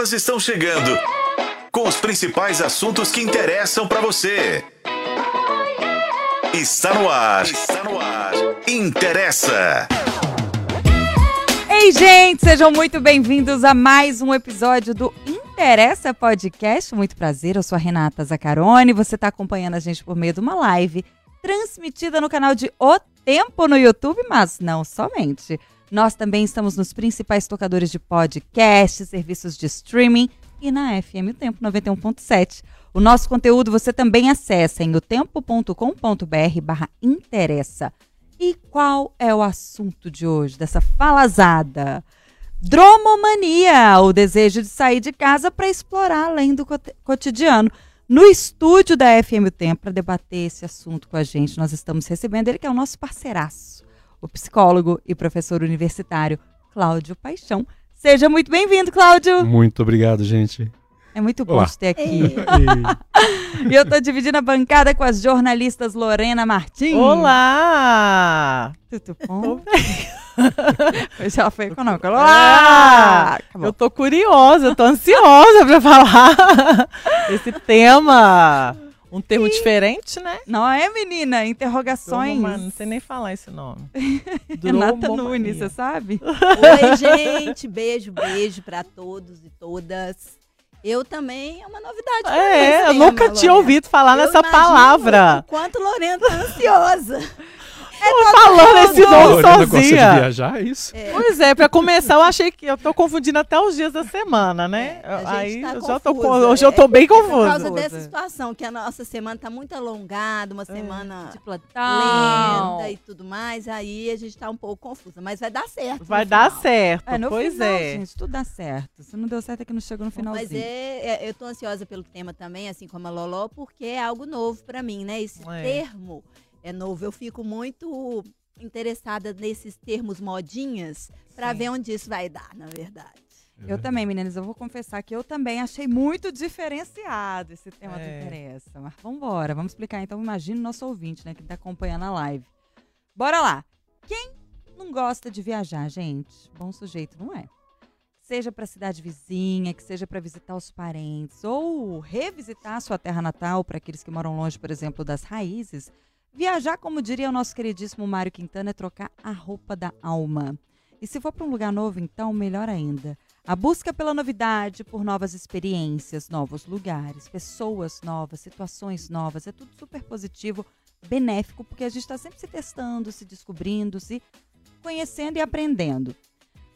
Elas estão chegando com os principais assuntos que interessam para você. Está no ar. Está no ar. Interessa. Ei, gente, sejam muito bem-vindos a mais um episódio do Interessa Podcast. Muito prazer, eu sou a Renata Zacarone. Você está acompanhando a gente por meio de uma live transmitida no canal de O Tempo no YouTube, mas não somente. Nós também estamos nos principais tocadores de podcast, serviços de streaming e na FM Tempo 91.7. O nosso conteúdo você também acessa em otempo.com.br barra interessa. E qual é o assunto de hoje, dessa falazada? Dromomania, o desejo de sair de casa para explorar além do cotidiano. No estúdio da FM Tempo, para debater esse assunto com a gente, nós estamos recebendo ele, que é o nosso parceiraço, o psicólogo e professor universitário Cláudio Paixão. Seja muito bem-vindo, Cláudio. Muito obrigado, gente. É muito bom te ter aqui. e eu estou dividindo a bancada com as jornalistas Lorena Martins. Olá! Tudo bom? Hoje ela foi econômica. Olá! É, eu tô curiosa, eu tô ansiosa para falar esse tema. Um termo Sim. diferente, né? Não é, menina? Interrogações. Não sei nem falar esse nome. Renata Nunes, você sabe? Oi, gente. Beijo, beijo para todos e todas. Eu também é uma novidade. É, eu nunca tinha ouvido falar eu nessa palavra. O quanto Lorena tá ansiosa. É falando esse nome sozinha. Gosta de viajar, é isso? É. Pois é, pra começar, eu achei que eu tô confundindo até os dias da semana, né? É, Aí tá eu já tô, hoje eu tô bem confusa. Por causa dessa situação, que a nossa semana tá muito alongada, uma semana de lenta e tudo mais. Aí a gente tá um pouco confusa, mas vai dar certo. Vai dar certo, é, no pois final, é. Gente, tudo dá certo. Se não deu certo é que não chegou no finalzinho. Mas é, é, eu tô ansiosa pelo tema também, assim como a Loló, porque é algo novo para mim, né? Esse É. termo é novo. Eu fico muito interessada nesses termos modinhas para ver onde isso vai dar, na verdade. Eu também, meninas, eu vou confessar que eu também achei muito diferenciado esse tema do É. interessa. Mas vamos embora, vamos explicar então. Imagina o nosso ouvinte, né, que tá acompanhando a live. Bora lá. Quem não gosta de viajar, gente? Bom sujeito, não é? Seja para cidade vizinha, que seja para visitar os parentes ou revisitar a sua terra natal para aqueles que moram longe, por exemplo, das raízes. Viajar, como diria o nosso queridíssimo Mário Quintana, é trocar a roupa da alma. E se for para um lugar novo, então, melhor ainda. A busca pela novidade, por novas experiências, novos lugares, pessoas novas, situações novas, é tudo super positivo, benéfico, porque a gente está sempre se testando, se descobrindo, se conhecendo e aprendendo.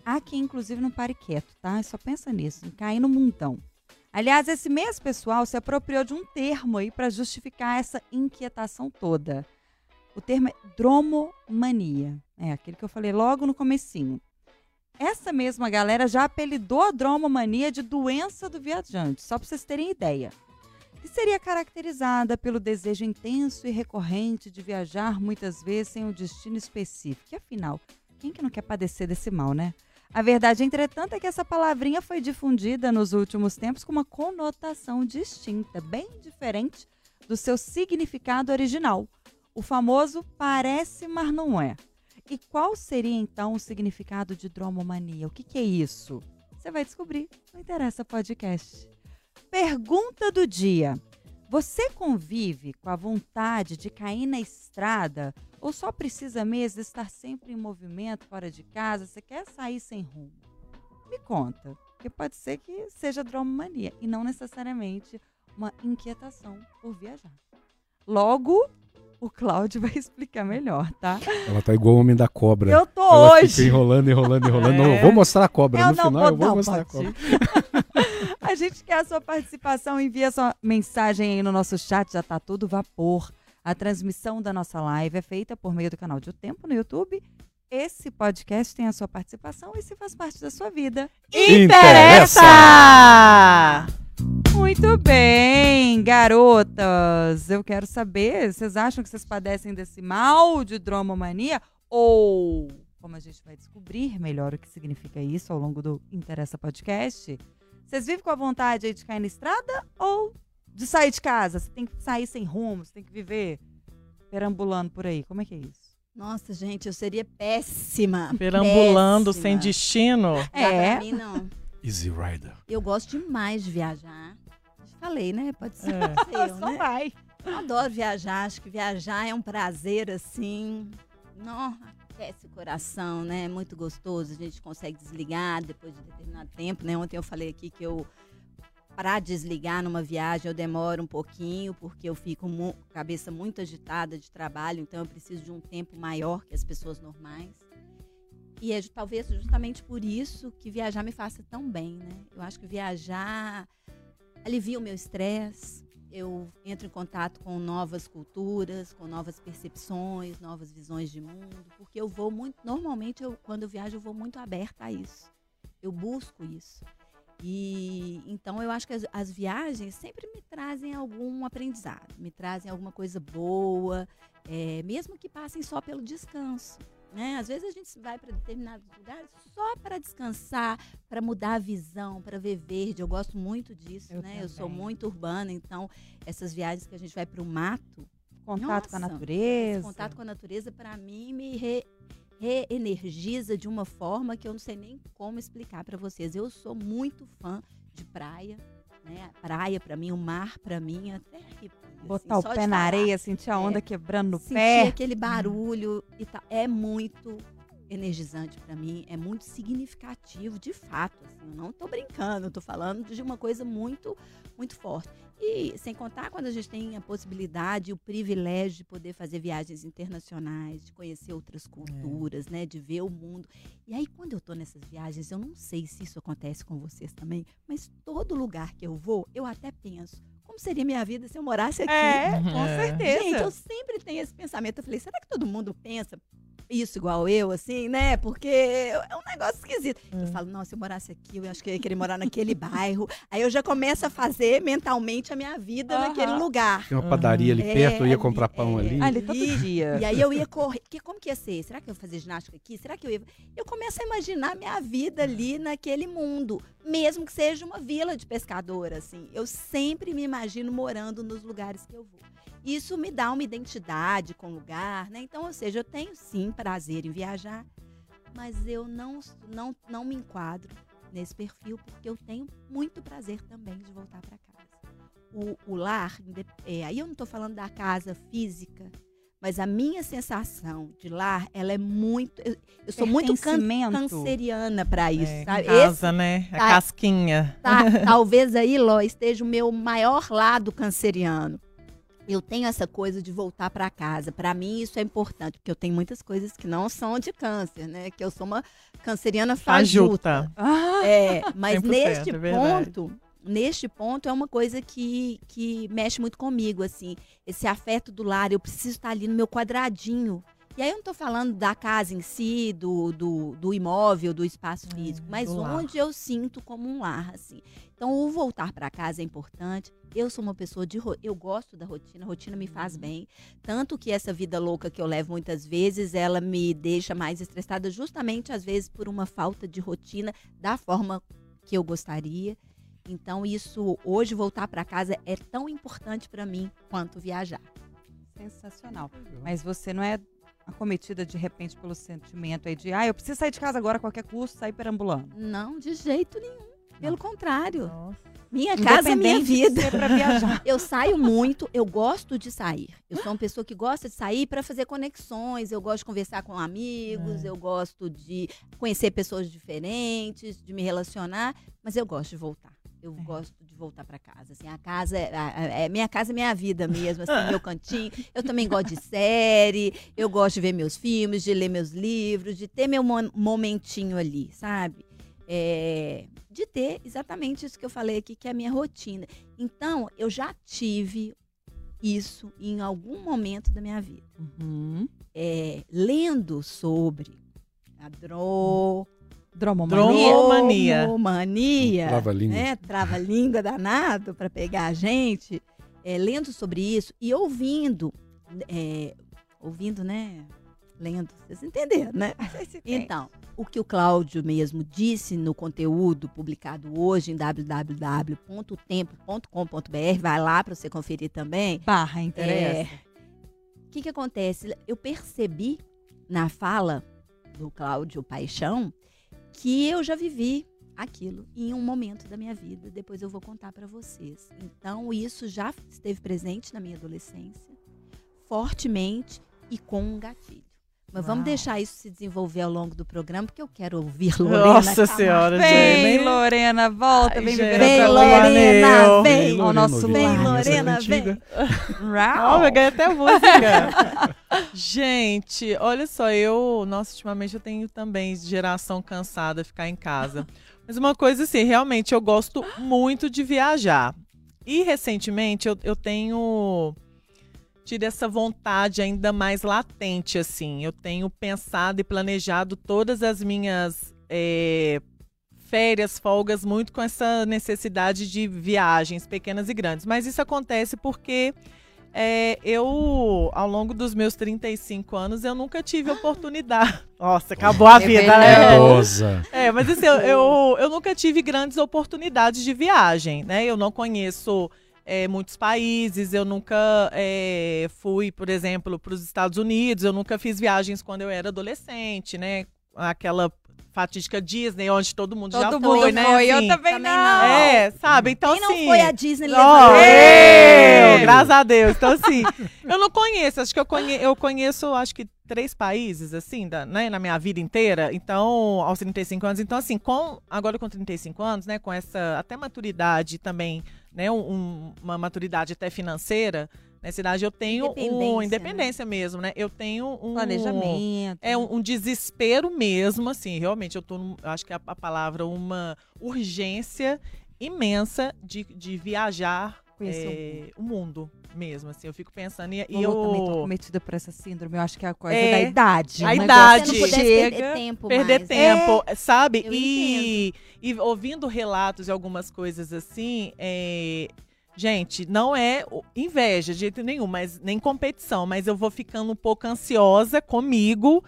Há quem, inclusive, não pare quieto, tá? Só pensa nisso, em cair no montão. Aliás, esse mesmo pessoal se apropriou de um termo aí para justificar essa inquietação toda. O termo é dromomania. É aquele que eu falei logo no comecinho. Essa mesma galera já apelidou a dromomania de doença do viajante, só para vocês terem ideia. Que seria caracterizada pelo desejo intenso e recorrente de viajar muitas vezes sem um destino específico. E afinal, quem que não quer padecer desse mal, né? A verdade, entretanto, é que essa palavrinha foi difundida nos últimos tempos com uma conotação distinta, bem diferente do seu significado original. O famoso parece, mas não é. E qual seria então o significado de dromomania? O que, que é isso? Você vai descobrir no Interessa Podcast. Pergunta do dia: Você convive com a vontade de cair na estrada ou só precisa mesmo estar sempre em movimento fora de casa? Você quer sair sem rumo? Me conta, porque pode ser que seja dromomania e não necessariamente uma inquietação por viajar. Logo, o Cláudio vai explicar melhor, tá? Ela tá igual o homem da cobra. Eu tô Ela hoje. Fica enrolando, enrolando, enrolando. É. Não, eu vou mostrar a cobra. Eu no final vou eu vou não, mostrar a cobra. A gente quer a sua participação, envia sua mensagem aí no nosso chat, já tá tudo vapor. A transmissão da nossa live é feita por meio do canal de O Tempo no YouTube. Esse podcast tem a sua participação e se faz parte da sua vida. Interessa! Muito bem, garotas. Eu quero saber, vocês acham que vocês padecem desse mal de dromomania? Ou, como a gente vai descobrir melhor o que significa isso ao longo do Interessa Podcast, vocês vivem com a vontade aí de cair na estrada ou de sair de casa? Você tem que sair sem rumo, você tem que viver perambulando por aí. Como é que é isso? Nossa, gente, eu seria péssima. Perambulando péssima. sem destino. É. pra mim, não. Easy Rider. Eu gosto demais de viajar. Falei, né? Pode ser. É. pode ser eu, Só né? vai. Eu adoro viajar, acho que viajar é um prazer assim. Não, aquece o coração, né? É muito gostoso, a gente consegue desligar depois de determinado tempo, né? Ontem eu falei aqui que eu para desligar numa viagem eu demoro um pouquinho, porque eu fico com a cabeça muito agitada de trabalho, então eu preciso de um tempo maior que as pessoas normais. E é talvez justamente por isso que viajar me faça tão bem, né? Eu acho que viajar alivia o meu estresse, eu entro em contato com novas culturas, com novas percepções, novas visões de mundo, porque eu vou muito, normalmente eu, quando eu viajo eu vou muito aberta a isso. Eu busco isso. E então eu acho que as, as viagens sempre me trazem algum aprendizado, me trazem alguma coisa boa, é, mesmo que passem só pelo descanso. Né? Às vezes a gente vai para determinados lugares só para descansar, para mudar a visão, para ver verde. Eu gosto muito disso, Eu né? Eu sou também. muito urbana, então essas viagens que a gente vai para o mato, Contato com a Nossa, natureza. contato com a natureza, para mim, me re- reenergiza de uma forma que eu não sei nem como explicar para vocês. Eu sou muito fã de praia, né? Praia, para mim, o mar, para mim, até arrepio, assim, Botar o só de pé na areia, sentir a onda É. quebrando no Sentir pé. aquele barulho e tal. É muito energizante para mim, é muito significativo, de fato. Assim, eu não tô brincando, eu tô falando de uma coisa muito, muito forte. E sem contar quando a gente tem a possibilidade, o privilégio de poder fazer viagens internacionais, de conhecer outras culturas, né, de ver o mundo. E aí quando eu tô nessas viagens, eu não sei se isso acontece com vocês também, mas todo lugar que eu vou, eu até penso, como seria minha vida se eu morasse aqui? É, com É. certeza. Gente, eu sempre tenho esse pensamento. Eu falei, será que todo mundo pensa isso igual eu, assim, né? Porque é um negócio esquisito. Eu Hum. falo, nossa, se eu morasse aqui, eu acho que eu ia querer morar naquele bairro. Aí eu já começo a fazer mentalmente a minha vida Aham. naquele lugar. Tem uma padaria ali É, perto, eu ia ali, comprar pão é. ali. Ali todo dia. E aí eu ia correr. Que, como que ia ser? Será que eu ia fazer ginástica aqui? Será que eu ia. Eu começo a imaginar minha vida ali naquele mundo. Mesmo que seja uma vila de pescador, assim. Eu sempre me imagino morando nos lugares que eu vou. Isso me dá uma identidade com o lugar, né? Então, ou seja, eu tenho sim prazer em viajar, mas eu não, não, não me enquadro nesse perfil porque eu tenho muito prazer também de voltar para casa. O, o lar, é, aí eu não estou falando da casa física, mas a minha sensação de lar, ela é muito. Eu, eu sou muito can, canceriana para isso, É, sabe? casa, né? A tá- casquinha. tá- talvez aí, Ló, esteja o meu maior lado canceriano. Eu tenho essa coisa de voltar para casa. Para mim isso é importante, porque eu tenho muitas coisas que não são de câncer, né? Que eu sou uma canceriana fajuta. Fajuta. Ah, É, mas 100%, neste é ponto, neste ponto é uma coisa que, que mexe muito comigo, assim. Esse afeto do lar, eu preciso estar ali no meu quadradinho. E aí eu não tô falando da casa em si, do, do, do imóvel, do espaço Hum, físico, mas do lar. onde eu sinto como um lar, assim. Então, o voltar para casa é importante. Eu sou uma pessoa de. Eu gosto da rotina, a rotina me Uhum. faz bem. Tanto que essa vida louca que eu levo muitas vezes, ela me deixa mais estressada, justamente às vezes por uma falta de rotina da forma que eu gostaria. Então, isso, hoje, voltar para casa é tão importante para mim quanto viajar. sensacional. Mas você não é acometida de repente pelo sentimento aí de, ah, eu preciso sair de casa agora a qualquer custo, sair perambulando. Não, de jeito nenhum. Pelo contrário. Nossa. Minha casa é minha vida. Eu saio muito, eu gosto de sair. Eu sou uma pessoa que gosta de sair para fazer conexões, eu gosto de conversar com amigos, É. eu gosto de conhecer pessoas diferentes, de me relacionar, mas eu gosto de voltar. Eu gosto de voltar para casa. Assim, a casa é, é- minha casa é minha vida mesmo, assim, meu cantinho. Eu também gosto de série, eu gosto de ver meus filmes, de ler meus livros, de ter meu mo- momentinho ali, sabe? É, de ter exatamente isso que eu falei aqui, que é a minha rotina. Então, eu já tive isso em algum momento da minha vida. Uhum. É, lendo sobre a dro... Dromomania. Dromomania. dromomania, Trava-língua. né? Trava-língua danado para pegar a gente. É, lendo sobre isso e ouvindo, é, ouvindo, né? Lendo, vocês entenderam, né? Então, o que o Cláudio mesmo disse no conteúdo publicado hoje em www.tempo.com.br, vai lá para você conferir também. Barra, interessa. O que, que acontece? Eu percebi na fala do Cláudio Paixão que eu já vivi aquilo em um momento da minha vida. Depois eu vou contar para vocês. Então, isso já esteve presente na minha adolescência, fortemente e com um gatilho. Mas vamos Uau. deixar isso se desenvolver ao longo do programa, porque eu quero ouvir Lorena. Nossa Camargo. senhora, Vem, gente. Lorena, volta, Ai, vem viver Vem, Lorena, Lorena, vem. ao nosso Vem, lar. Lorena, vem. Eu ganhei até música. Gente, olha só, eu, nossa, ultimamente eu tenho também geração cansada ficar em casa. Mas uma coisa assim, realmente eu gosto muito de viajar. E recentemente eu, eu tenho tido essa vontade ainda mais latente, assim. Eu tenho pensado e planejado todas as minhas é, férias, folgas, muito com essa necessidade de viagens pequenas e grandes. Mas isso acontece porque é, eu, ao longo dos meus 35 anos, eu nunca tive oportunidade. Nossa, acabou a vida, né? É, mas assim, eu, eu, eu nunca tive grandes oportunidades de viagem, né? Eu não conheço é, muitos países, eu nunca é, fui, por exemplo, para os Estados Unidos, eu nunca fiz viagens quando eu era adolescente, né? Aquela fatídica Disney, onde todo mundo já Todo foi, mundo né? foi, eu assim. também, Também não. não. É, sabe? Então, Quem não assim... foi a Disney Ó, levando eu, graças a Deus. Então, assim, eu não conheço. Acho que eu, conhe, eu conheço, acho que, três países, assim, da, né, na minha vida inteira. Então, aos 35 anos. Então, assim, com, agora com 35 anos, né, com essa até maturidade também, né, um- uma maturidade até financeira, nessa idade eu tenho um, Independência, né? independência mesmo, né? Eu tenho um Planejamento. é um, um desespero mesmo, assim, realmente eu tô, acho que a, a palavra uma urgência imensa de, de viajar é, o mundo mesmo, assim, eu fico pensando e, e eu também tô cometida por essa síndrome. Eu acho que é a coisa É, da idade. a Um negócio idade. Não pudesse chega. perder tempo perder mais. tempo, sabe? eu E, e ouvindo relatos e algumas coisas assim, é, gente, não é inveja de jeito nenhum, mas nem competição, mas eu vou ficando um pouco ansiosa comigo,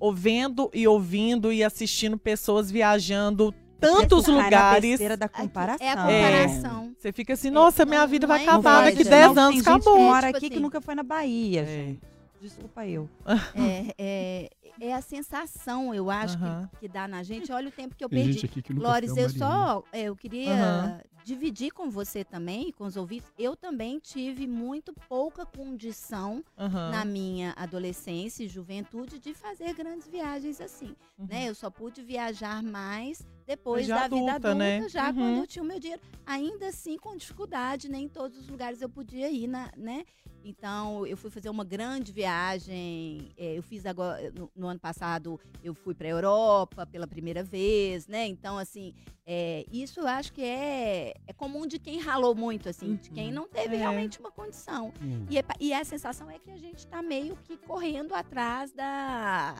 ouvindo e ouvindo e assistindo pessoas viajando tantos lugares. besteira da Aqui comparação. É a comparação. Você fica assim, nossa, minha vida não vai é acabar daqui não. 10 Não, anos, tem gente que acabou. mora Tipo aqui que assim. nunca foi na Bahia, É. gente. Desculpa eu. É, é, é a sensação, eu acho, que- que, dá na gente. Olha o tempo que eu Tem perdi. gente aqui que a eu só é, eu queria dividir com você também, com os ouvintes. Eu também tive muito pouca condição Aham. na minha adolescência e juventude de fazer grandes viagens assim, Uhum. né? Eu só pude viajar mais depois Já da vida adulta, adulta, né? já Uhum. quando eu tinha o meu dinheiro. Ainda assim, com dificuldade, nem em todos os lugares eu podia ir, na, né? Então, eu fui fazer uma grande viagem. é, eu fiz agora, no, no ano passado, eu fui para a Europa pela primeira vez, né? Então, assim, é, isso eu acho que é, é comum de quem ralou muito, assim, de quem não teve É. realmente uma condição. Hum. E, é e a sensação é que a gente está meio que correndo atrás da.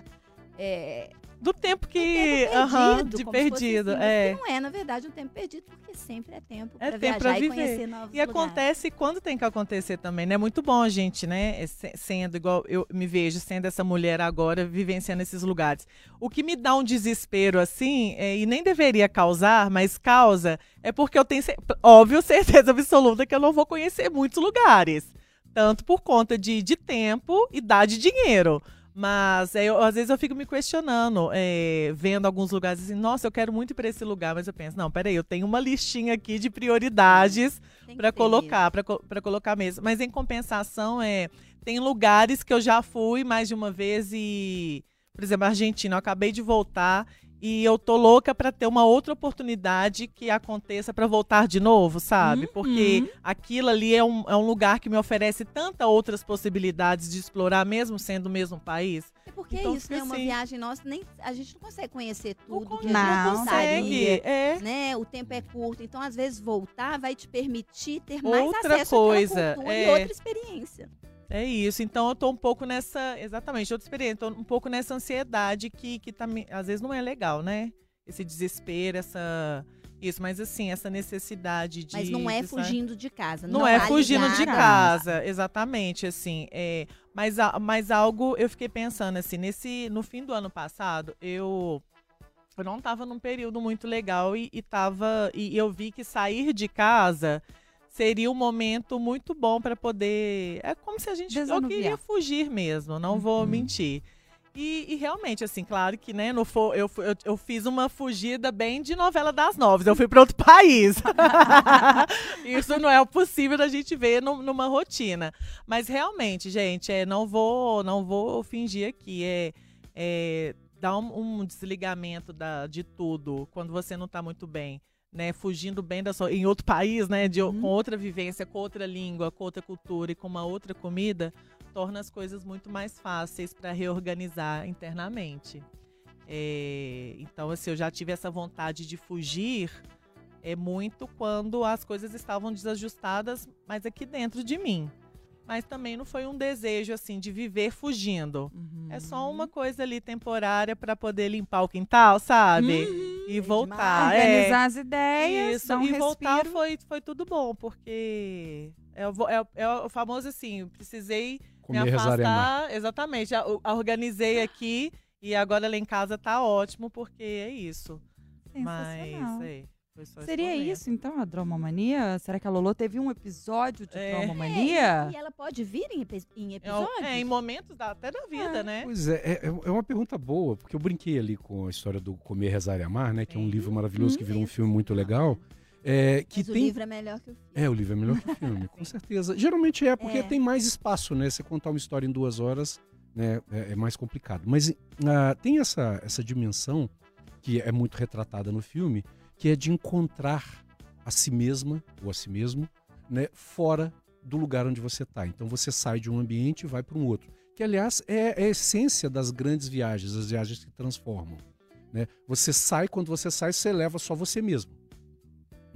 É, Do tempo que. tempo aham, perdido, de como se fosse perdido. assim, é. que não é, na verdade, um tempo perdido, porque sempre é tempo É para tempo viajar pra e viver. conhecer novos E lugares. acontece quando tem que acontecer também, né? É muito bom a gente, né? é se- Sendo igual eu me vejo, sendo essa mulher agora, vivenciando esses lugares. O que me dá um desespero assim, é, e nem deveria causar, mas causa, é porque eu tenho, óbvio, certeza absoluta que eu não vou conhecer muitos lugares. Tanto por conta de, de tempo e dá de dinheiro. Mas é, eu- às vezes eu fico me questionando, é, vendo alguns lugares assim, nossa, eu quero muito ir para esse lugar, mas eu penso, não, peraí, eu tenho uma listinha aqui de prioridades para colocar, para colocar mesmo. Mas em compensação, é, tem lugares que eu já fui mais de uma vez e, por exemplo, a Argentina, eu acabei de voltar e eu tô louca para ter uma outra oportunidade que aconteça para voltar de novo, sabe? Uhum. Porque aquilo ali é um, é um lugar que me oferece tantas outras possibilidades de explorar, mesmo sendo o mesmo país. É porque Então é isso, fica né? Uma assim. viagem nossa, nem, a gente não consegue conhecer Não, tudo que con- a gente não não gostaria. consegue. É. Né? O tempo é curto, então às vezes voltar vai te permitir ter mais Outra acesso coisa, àquela cultura é. e outra experiência. É isso. Então eu tô um pouco nessa. Exatamente, outra experiência. Tô um pouco nessa ansiedade que, que tá, às vezes não é legal, né? Esse desespero, essa. Isso, mas assim, essa necessidade de. Mas não é de fugindo de casa. Não, é tá fugindo de casa, exatamente, assim. É, mas, mas algo eu fiquei pensando, assim, nesse, no fim do ano passado, eu, eu não tava num período muito legal e, e tava. E eu vi que sair de casa seria um momento muito bom para poder. É como se a gente. Eu queria fugir mesmo, não vou Uhum. mentir. E, e realmente, assim, claro que, né, no eu, eu, eu fiz uma fugida bem de novela das nove. Eu fui para outro país. Isso não é o possível da gente ver num- numa rotina. Mas realmente, gente, é, não vou não vou fingir aqui. É, é dar um, um desligamento da, de tudo quando você não está muito bem. Né, fugindo bem da sua, em outro país, né, de, com outra vivência, com outra língua, com outra cultura e com uma outra comida, torna as coisas muito mais fáceis para reorganizar internamente. É, então, assim, eu já tive essa vontade de fugir é muito quando as coisas estavam desajustadas, mas aqui dentro de mim. Mas também não foi um desejo assim de viver fugindo. Uhum. É só uma coisa ali temporária para poder limpar o quintal, sabe? E voltar. é. Organizar as ideias, Isso, dar um e voltar respiro. foi, foi tudo bom, porque é, é o- é o famoso assim, precisei Comer, me rezar afastar. Exatamente, já organizei aqui e agora lá em casa tá ótimo, porque é isso. Mas é, Seria momento. isso, então, a dromomania? Será que a Lolo teve um episódio de É. dromomania? E ela pode vir em, em É, episódios? é, em momentos da- até da vida, né? Pois é, é, é uma pergunta boa, porque eu brinquei ali com a história do Comer, Rezar e Amar, né? Que é um livro maravilhoso que virou um Isso. filme muito legal. É, que Mas o tem livro é melhor que o filme. É, o livro é melhor que o filme, com certeza. Geralmente é porque É. tem mais espaço, né? Você contar uma história em duas horas né, é, é mais complicado. Mas ah, tem essa, essa dimensão que é muito retratada no filme, que é de encontrar a si mesma ou a si mesmo né, fora do lugar onde você está. Então você sai de um ambiente e vai para um outro. Que, aliás, é, é a essência das grandes viagens, as viagens que transformam. Né? Você sai, quando você sai, você leva só você mesmo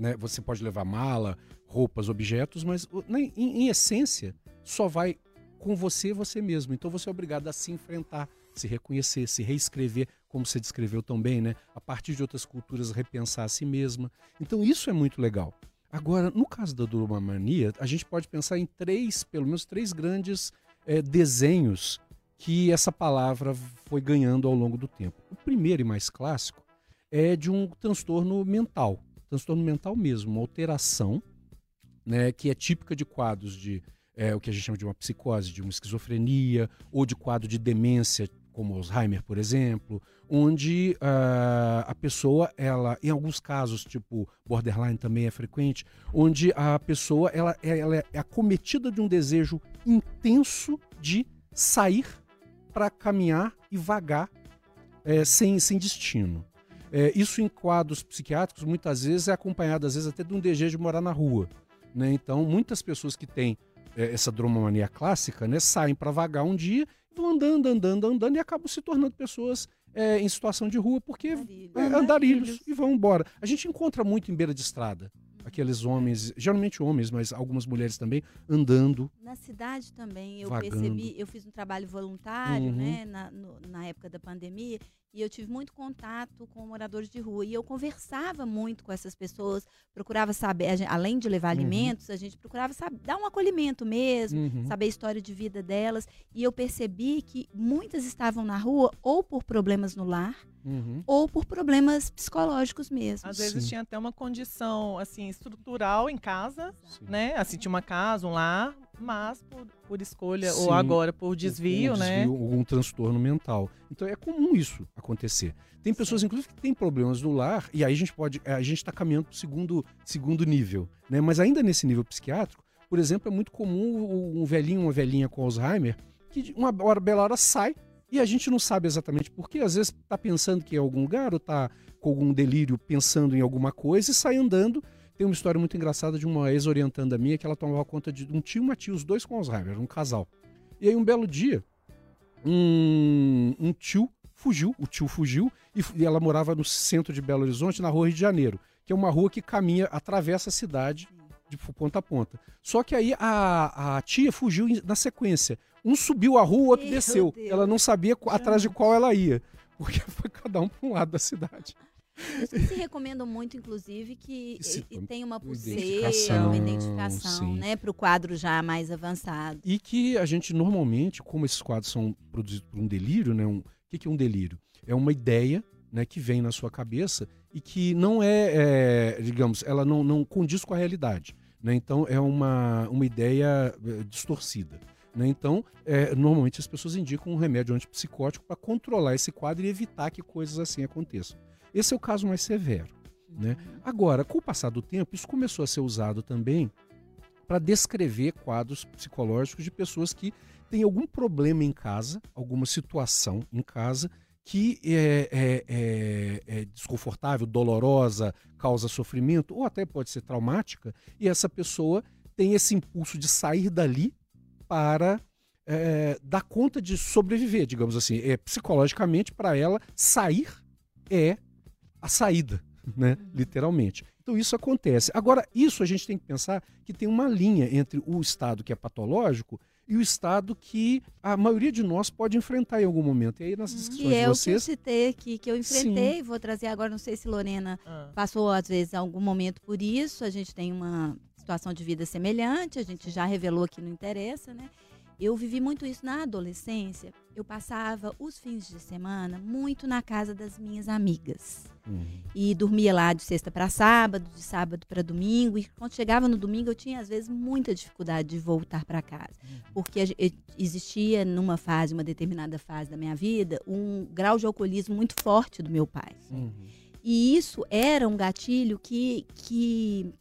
né? Você pode levar mala, roupas, objetos, mas na- em, em essência só vai com você você mesmo. Então você é obrigado a se enfrentar, se reconhecer, se reescrever, como você descreveu tão bem, né? A partir de outras culturas repensar a si mesma. Então isso é muito legal. Agora, no caso da Duromania, a gente pode pensar em três, pelo menos três grandes eh, desenhos que essa palavra foi ganhando ao longo do tempo. O primeiro e mais clássico é de um transtorno mental, transtorno mental mesmo, uma alteração, né, que é típica de quadros de é, o que a gente chama de uma psicose, de uma esquizofrenia, ou de quadro de demência, como Alzheimer, por exemplo, onde ah, a pessoa, ela, em alguns casos, tipo borderline também é frequente, onde a pessoa ela, ela é acometida de um desejo intenso de sair para caminhar e vagar é, sem, sem destino. É, isso em quadros psiquiátricos muitas vezes é acompanhado às vezes até de um desejo de morar na rua. Né? Então muitas pessoas que têm é, essa dromomania clássica né, saem para vagar um dia, andando, andando, andando e acabam se tornando pessoas é, em situação de rua porque Andarilhos. é, andarilhos e vão embora. A gente encontra muito em beira de estrada aqueles homens, geralmente homens, mas algumas mulheres também, andando. Na cidade também, eu Vagando. percebi, eu fiz um trabalho voluntário, Uhum. né, na, no- na época da pandemia, e eu tive muito contato com moradores de rua. E eu conversava muito com essas pessoas, procurava saber, a gen- além de levar Uhum. alimentos, a gente procurava saber, dar um acolhimento mesmo, Uhum. saber a história de vida delas. E eu percebi que muitas estavam na rua ou por problemas no lar, Uhum. ou por problemas psicológicos mesmo. Às vezes Sim. tinha até uma condição assim estrutural em casa, Sim. né? Assim tinha uma casa, um lar, mas por, por escolha Sim. ou agora por desvio, um né? desvio, Algum transtorno mental. Então é comum isso acontecer. Tem pessoas, inclusive, que têm problemas no lar, e aí a gente pode. A gente está caminhando para o segundo, segundo nível. Né? Mas ainda nesse nível psiquiátrico, por exemplo, é muito comum um velhinho, uma velhinha com Alzheimer, que uma hora bela hora sai e a gente não sabe exatamente por quê. Às vezes está pensando que é em algum lugar, ou está com algum delírio pensando em alguma coisa e sai andando. Tem uma história muito engraçada de uma ex-orientanda minha que ela tomava conta de um tio e uma tia, os dois com Alzheimer, um casal. E aí um belo dia, um, um tio fugiu, o tio fugiu, e, e ela morava no centro de Belo Horizonte, na rua Rio de Janeiro, que é uma rua que caminha, atravessa a cidade de ponta a ponta. Só que aí a, a tia fugiu na sequência. Um subiu a rua, o outro Meu desceu. Deus. Ela não sabia atrás de qual ela ia, porque foi cada um para um lado da cidade. Se recomendam muito, inclusive, que Que se e- e tem uma identificação, pulseira, uma identificação, sim. né, para o quadro já mais avançado. E que a gente normalmente, como esses quadros são produzidos por um delírio, né? Um, o que, que é um delírio? É uma ideia né, que vem na sua cabeça e que não é, é, digamos, ela não, não condiz com a realidade. Né? Então é uma, uma ideia eh, distorcida. Né? Então, é, normalmente as pessoas indicam um remédio antipsicótico para controlar esse quadro e evitar que coisas assim aconteçam. Esse é o caso mais severo. Né? Agora, com o passar do tempo, isso começou a ser usado também para descrever quadros psicológicos de pessoas que têm algum problema em casa, alguma situação em casa que é, é, é, é, desconfortável, dolorosa, causa sofrimento, ou até pode ser traumática, e essa pessoa tem esse impulso de sair dali para é, dar conta de sobreviver, digamos assim. É, psicologicamente, para ela, sair é a saída, né? Uhum. literalmente. Então isso acontece. Agora, isso a gente tem que pensar que tem uma linha entre o estado que é patológico e o estado que a maioria de nós pode enfrentar em algum momento. E aí nas discussões que é de vocês... que eu citei aqui, que eu enfrentei, Sim. vou trazer agora, não sei se Lorena ah. passou às vezes algum momento por isso, a gente tem uma situação de vida semelhante, a gente já revelou que não interessa, né? Eu vivi muito isso na adolescência. Eu passava os fins de semana muito na casa das minhas amigas. Uhum. E dormia lá de sexta para sábado, de sábado para domingo. E quando chegava no domingo, eu tinha, às vezes, muita dificuldade de voltar para casa. Uhum. Porque existia, numa fase, uma determinada fase da minha vida, um grau de alcoolismo muito forte do meu pai. Uhum. E isso era um gatilho que, que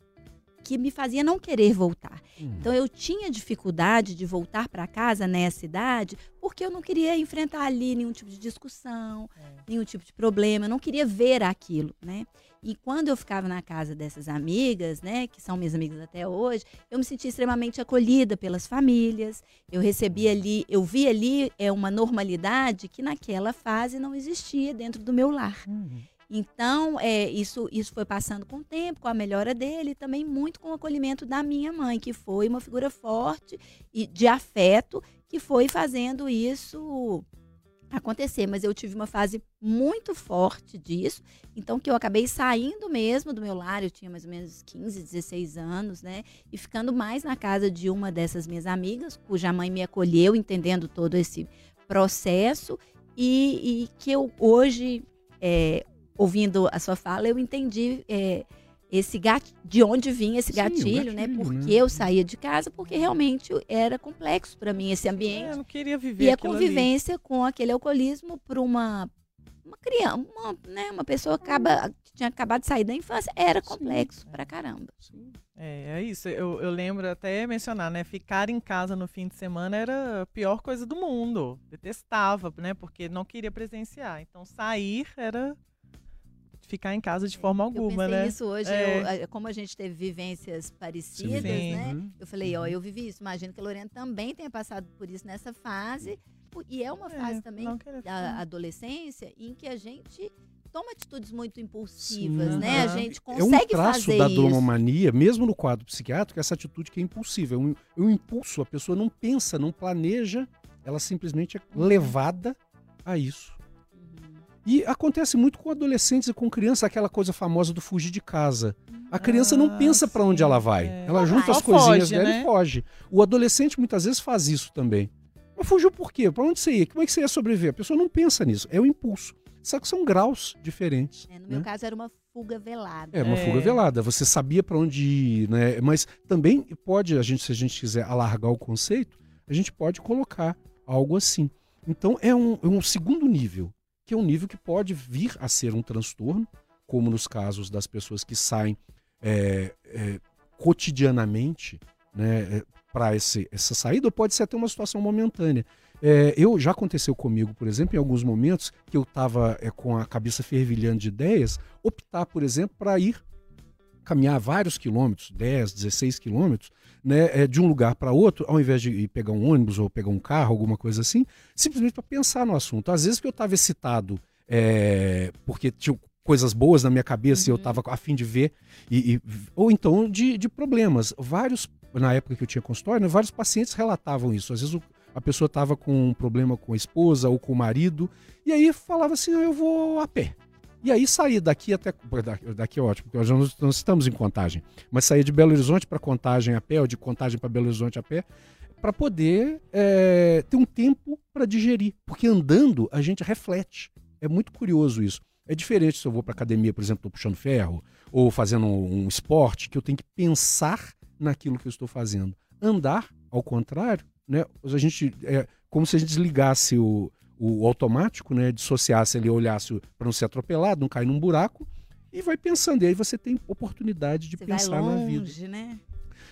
que me fazia não querer voltar. Hum. Então eu tinha dificuldade de voltar para casa nessa idade porque eu não queria enfrentar ali nenhum tipo de discussão, é. nenhum tipo de problema, eu não queria ver aquilo, né? E quando eu ficava na casa dessas amigas, né, que são minhas amigas até hoje, eu me sentia extremamente acolhida pelas famílias. Eu recebia ali, eu vi ali é uma normalidade que naquela fase não existia dentro do meu lar. Uhum. Então, é, isso, isso foi passando com o tempo, com a melhora dele, e também muito com o acolhimento da minha mãe, que foi uma figura forte e de afeto, que foi fazendo isso acontecer, mas eu tive uma fase muito forte disso, então que eu acabei saindo mesmo do meu lar, eu tinha mais ou menos 15, 16 anos, né? E ficando mais na casa de uma dessas minhas amigas, cuja mãe me acolheu, entendendo todo esse processo, e, e que eu hoje é, ouvindo a sua fala, eu entendi é, esse gat... de onde vinha esse gatilho, Sim, gatilho né? Porque né? eu saía de casa, porque realmente era complexo para mim esse ambiente. É, eu não queria viver E a convivência ali. com aquele alcoolismo para uma uma criança, uma, né, uma pessoa acaba, que tinha acabado de sair da infância, era complexo Sim, pra caramba. É, é isso. Eu, eu lembro até mencionar, né? Ficar em casa no fim de semana era a pior coisa do mundo. Detestava, né? Porque não queria presenciar. Então sair era ficar em casa de forma alguma, eu né? isso hoje, é. eu, como a gente teve vivências parecidas, Sim. né? Uhum. Eu falei, ó, eu vivi isso. Imagino que a Lorena também tenha passado por isso nessa fase. E é uma é, fase também da adolescência em que a gente toma atitudes muito impulsivas, Sim, né? A gente consegue É um traço da dromomania, mesmo no quadro psiquiátrico, essa atitude que é impulsiva. É um, é um impulso, a pessoa não pensa, não planeja, ela simplesmente é uhum. levada a isso. E acontece muito com adolescentes e com crianças, aquela coisa famosa do fugir de casa. A criança ah, não pensa para onde ela vai. É. Ela junta as coisinhas foge, dela né? e foge. O adolescente muitas vezes faz isso também. Mas fugiu por quê? Para onde você ia? Como é que você ia sobreviver? A pessoa não pensa nisso. É o impulso. Só que são graus diferentes. É, no né? meu caso era uma fuga velada. É uma é. fuga velada. Você sabia para onde ir, né? Mas também pode, a gente, se a gente quiser alargar o conceito, a gente pode colocar algo assim. Então é um, é um segundo nível que é um nível que pode vir a ser um transtorno, como nos casos das pessoas que saem é, é, cotidianamente né, é, para essa saída, ou pode ser até uma situação momentânea. É, eu já aconteceu comigo, por exemplo, em alguns momentos que eu estava é, com a cabeça fervilhando de ideias, optar, por exemplo, para ir caminhar vários quilômetros, 10, 16 quilômetros, né, é, de um lugar para outro, ao invés de pegar um ônibus ou pegar um carro, alguma coisa assim, simplesmente para pensar no assunto. Às vezes que eu estava excitado é, porque tinha coisas boas na minha cabeça uhum. e eu estava a fim de ver, e, e, ou então de, de, problemas. Vários, na época que eu tinha consultório, né, vários pacientes relatavam isso. Às vezes o, a pessoa estava com um problema com a esposa ou com o marido, e aí falava assim: eu vou a pé. E aí sair daqui até. Daqui é ótimo, porque nós não estamos em contagem. Mas sair de Belo Horizonte para contagem a pé, ou de contagem para Belo Horizonte a pé, para poder é, ter um tempo para digerir. Porque andando a gente reflete. É muito curioso isso. É diferente se eu vou para academia, por exemplo, estou puxando ferro, ou fazendo um, um esporte, que eu tenho que pensar naquilo que eu estou fazendo. Andar, ao contrário, né? A gente é como se a gente desligasse o, o automático, né? Dissociasse ali, olhasse para não ser atropelado, não cair num buraco e vai pensando. E aí você tem oportunidade de Você pensar vai na vida. longe, né?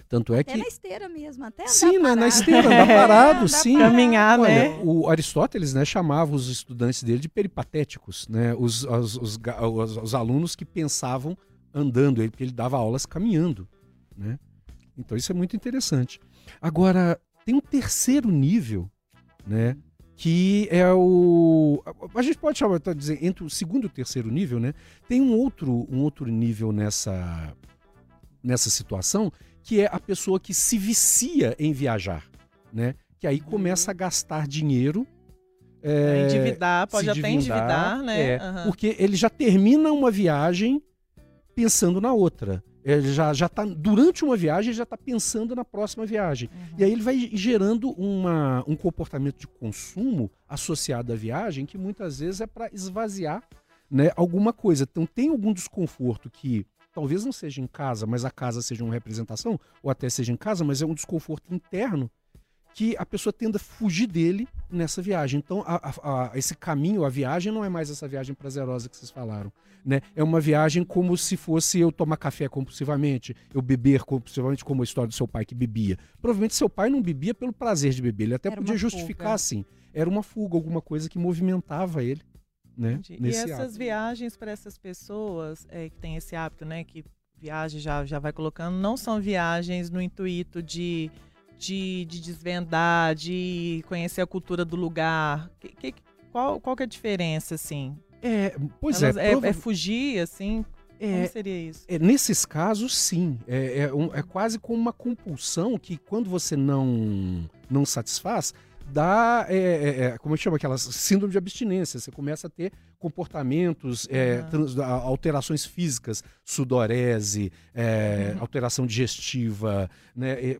Tanto é Até que na esteira mesmo, até andar sim, na, na parado. esteira, andar parado, Andar sim. Caminhar, né? Olha, o Aristóteles né, chamava os estudantes dele de peripatéticos, né? Os, os, os, os- os alunos que pensavam andando, ele- porque ele dava aulas caminhando. Né? Então isso é muito interessante. Agora, tem um terceiro nível, né? Que é o. A gente pode chamar, tá, dizer, entre o segundo e o terceiro nível, né? Tem um outro, um outro nível nessa, nessa situação, que é a pessoa que se vicia em viajar, né? Que aí começa a gastar dinheiro. é, endividar, pode até endividar, né? é, Aham. Porque ele já termina uma viagem pensando na outra. Ele já, já tá, durante uma viagem, já está pensando na próxima viagem. E aí ele vai gerando uma, um comportamento de consumo associado à viagem que muitas vezes é para esvaziar né, alguma coisa. Então tem algum desconforto que talvez não seja em casa, mas a casa seja uma representação, ou até seja em casa, mas é um desconforto interno que a pessoa tenda a fugir dele nessa viagem. Então, a- a- esse caminho, a viagem, não é mais essa viagem prazerosa que vocês falaram. Né? É uma viagem como se fosse eu tomar café compulsivamente, eu beber compulsivamente, como a história do seu pai que bebia. Provavelmente seu pai não bebia pelo prazer de beber, ele até Era podia justificar fuga. assim. Era uma fuga, alguma coisa que movimentava ele. Né? E essas ato. viagens para essas pessoas é, que têm esse hábito, né? Que viagem já, já vai colocando, não são viagens no intuito de, de, de desvendar, de conhecer a cultura do lugar. Que- que- qual, qual que é a diferença, assim? É, pois Elas- é, é, prova- é fugir, assim? é, Como seria isso? É, nesses casos, sim. É, é um- é quase como uma compulsão que, quando você não, não satisfaz, dá. é, é, é, como chama aquelas? Síndrome de abstinência. Você começa a ter comportamentos, é, Aham. trans- alterações físicas, sudorese, é, Uhum. alteração digestiva, né,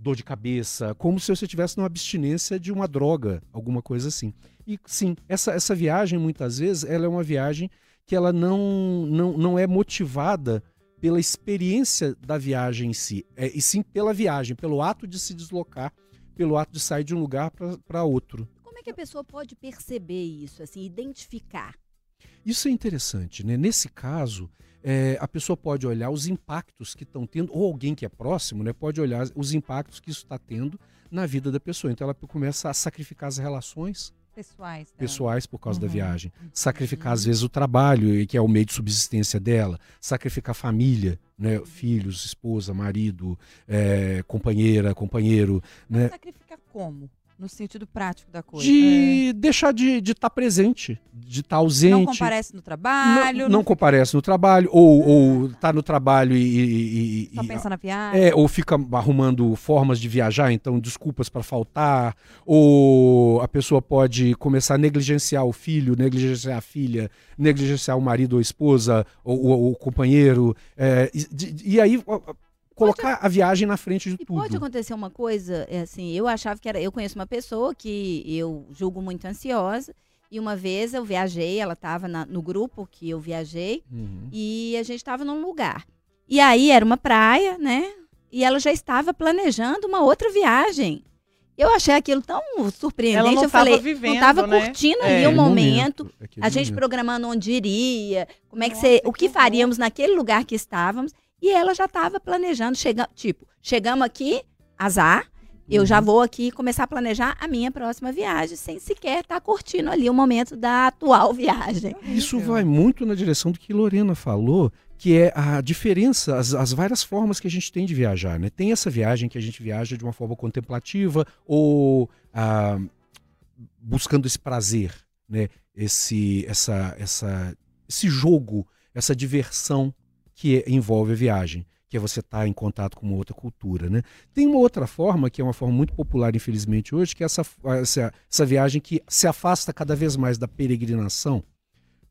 dor de cabeça, como se você estivesse numa abstinência de uma droga, alguma coisa assim. E sim, essa, essa viagem, muitas vezes, ela é uma viagem que ela não, não, não é motivada pela experiência da viagem em si, é, e sim pela viagem, pelo ato de se deslocar, pelo ato de sair de um lugar para outro. Como é que a pessoa pode perceber isso, assim, identificar? Isso é interessante, né? Nesse caso, é, a pessoa pode olhar os impactos que estão tendo, ou alguém que é próximo, né, pode olhar os impactos que isso está tendo na vida da pessoa. Então ela começa a sacrificar as relações Pessoais. dela. pessoais por causa da Uhum. viagem, sacrificar às vezes o trabalho, que é o meio de subsistência dela, sacrificar a família, né, filhos, esposa, marido, é, companheira, companheiro, né, Sacrificar como? No sentido prático da coisa. de deixar de estar presente, de estar ausente. Não comparece no trabalho. não, não comparece no trabalho, ou, ou tá no trabalho e. e- Só e- pensa na viagem. é, ou fica arrumando formas de viajar, então desculpas para faltar, ou a pessoa pode começar a negligenciar o filho, negligenciar a filha, negligenciar o marido ou a esposa, ou, o companheiro, é, de- e aí colocar a viagem na frente de E tudo. pode acontecer uma coisa, é assim, eu achava que era. Eu conheço uma pessoa que eu julgo muito ansiosa. E uma vez eu viajei, ela estava no grupo que eu viajei, Uhum. e a gente estava num lugar. E aí era uma praia, né? E ela já estava planejando uma outra viagem. Eu achei aquilo tão surpreendente. Ela não eu falei, vivendo, não estava né? curtindo É. ali o momento. aquele A gente momento. programando onde iria, como é que Nossa, você, que o que horror. faríamos naquele lugar que estávamos. E ela já estava planejando, chega, tipo, chegamos aqui, azar, eu Uhum. já vou aqui começar a planejar a minha próxima viagem, sem sequer estar curtindo ali o momento da atual viagem. Isso vai muito na direção do que Lorena falou, que é a diferença, as, as várias formas que a gente tem de viajar. Né? Tem essa viagem que a gente viaja de uma forma contemplativa ou ah, buscando esse prazer, né? esse, essa, essa, esse jogo, essa diversão que envolve a viagem, que é você estar em contato com uma outra cultura. Né? Tem uma outra forma, que é uma forma muito popular, infelizmente, hoje, que é essa, essa, essa viagem que se afasta cada vez mais da peregrinação. O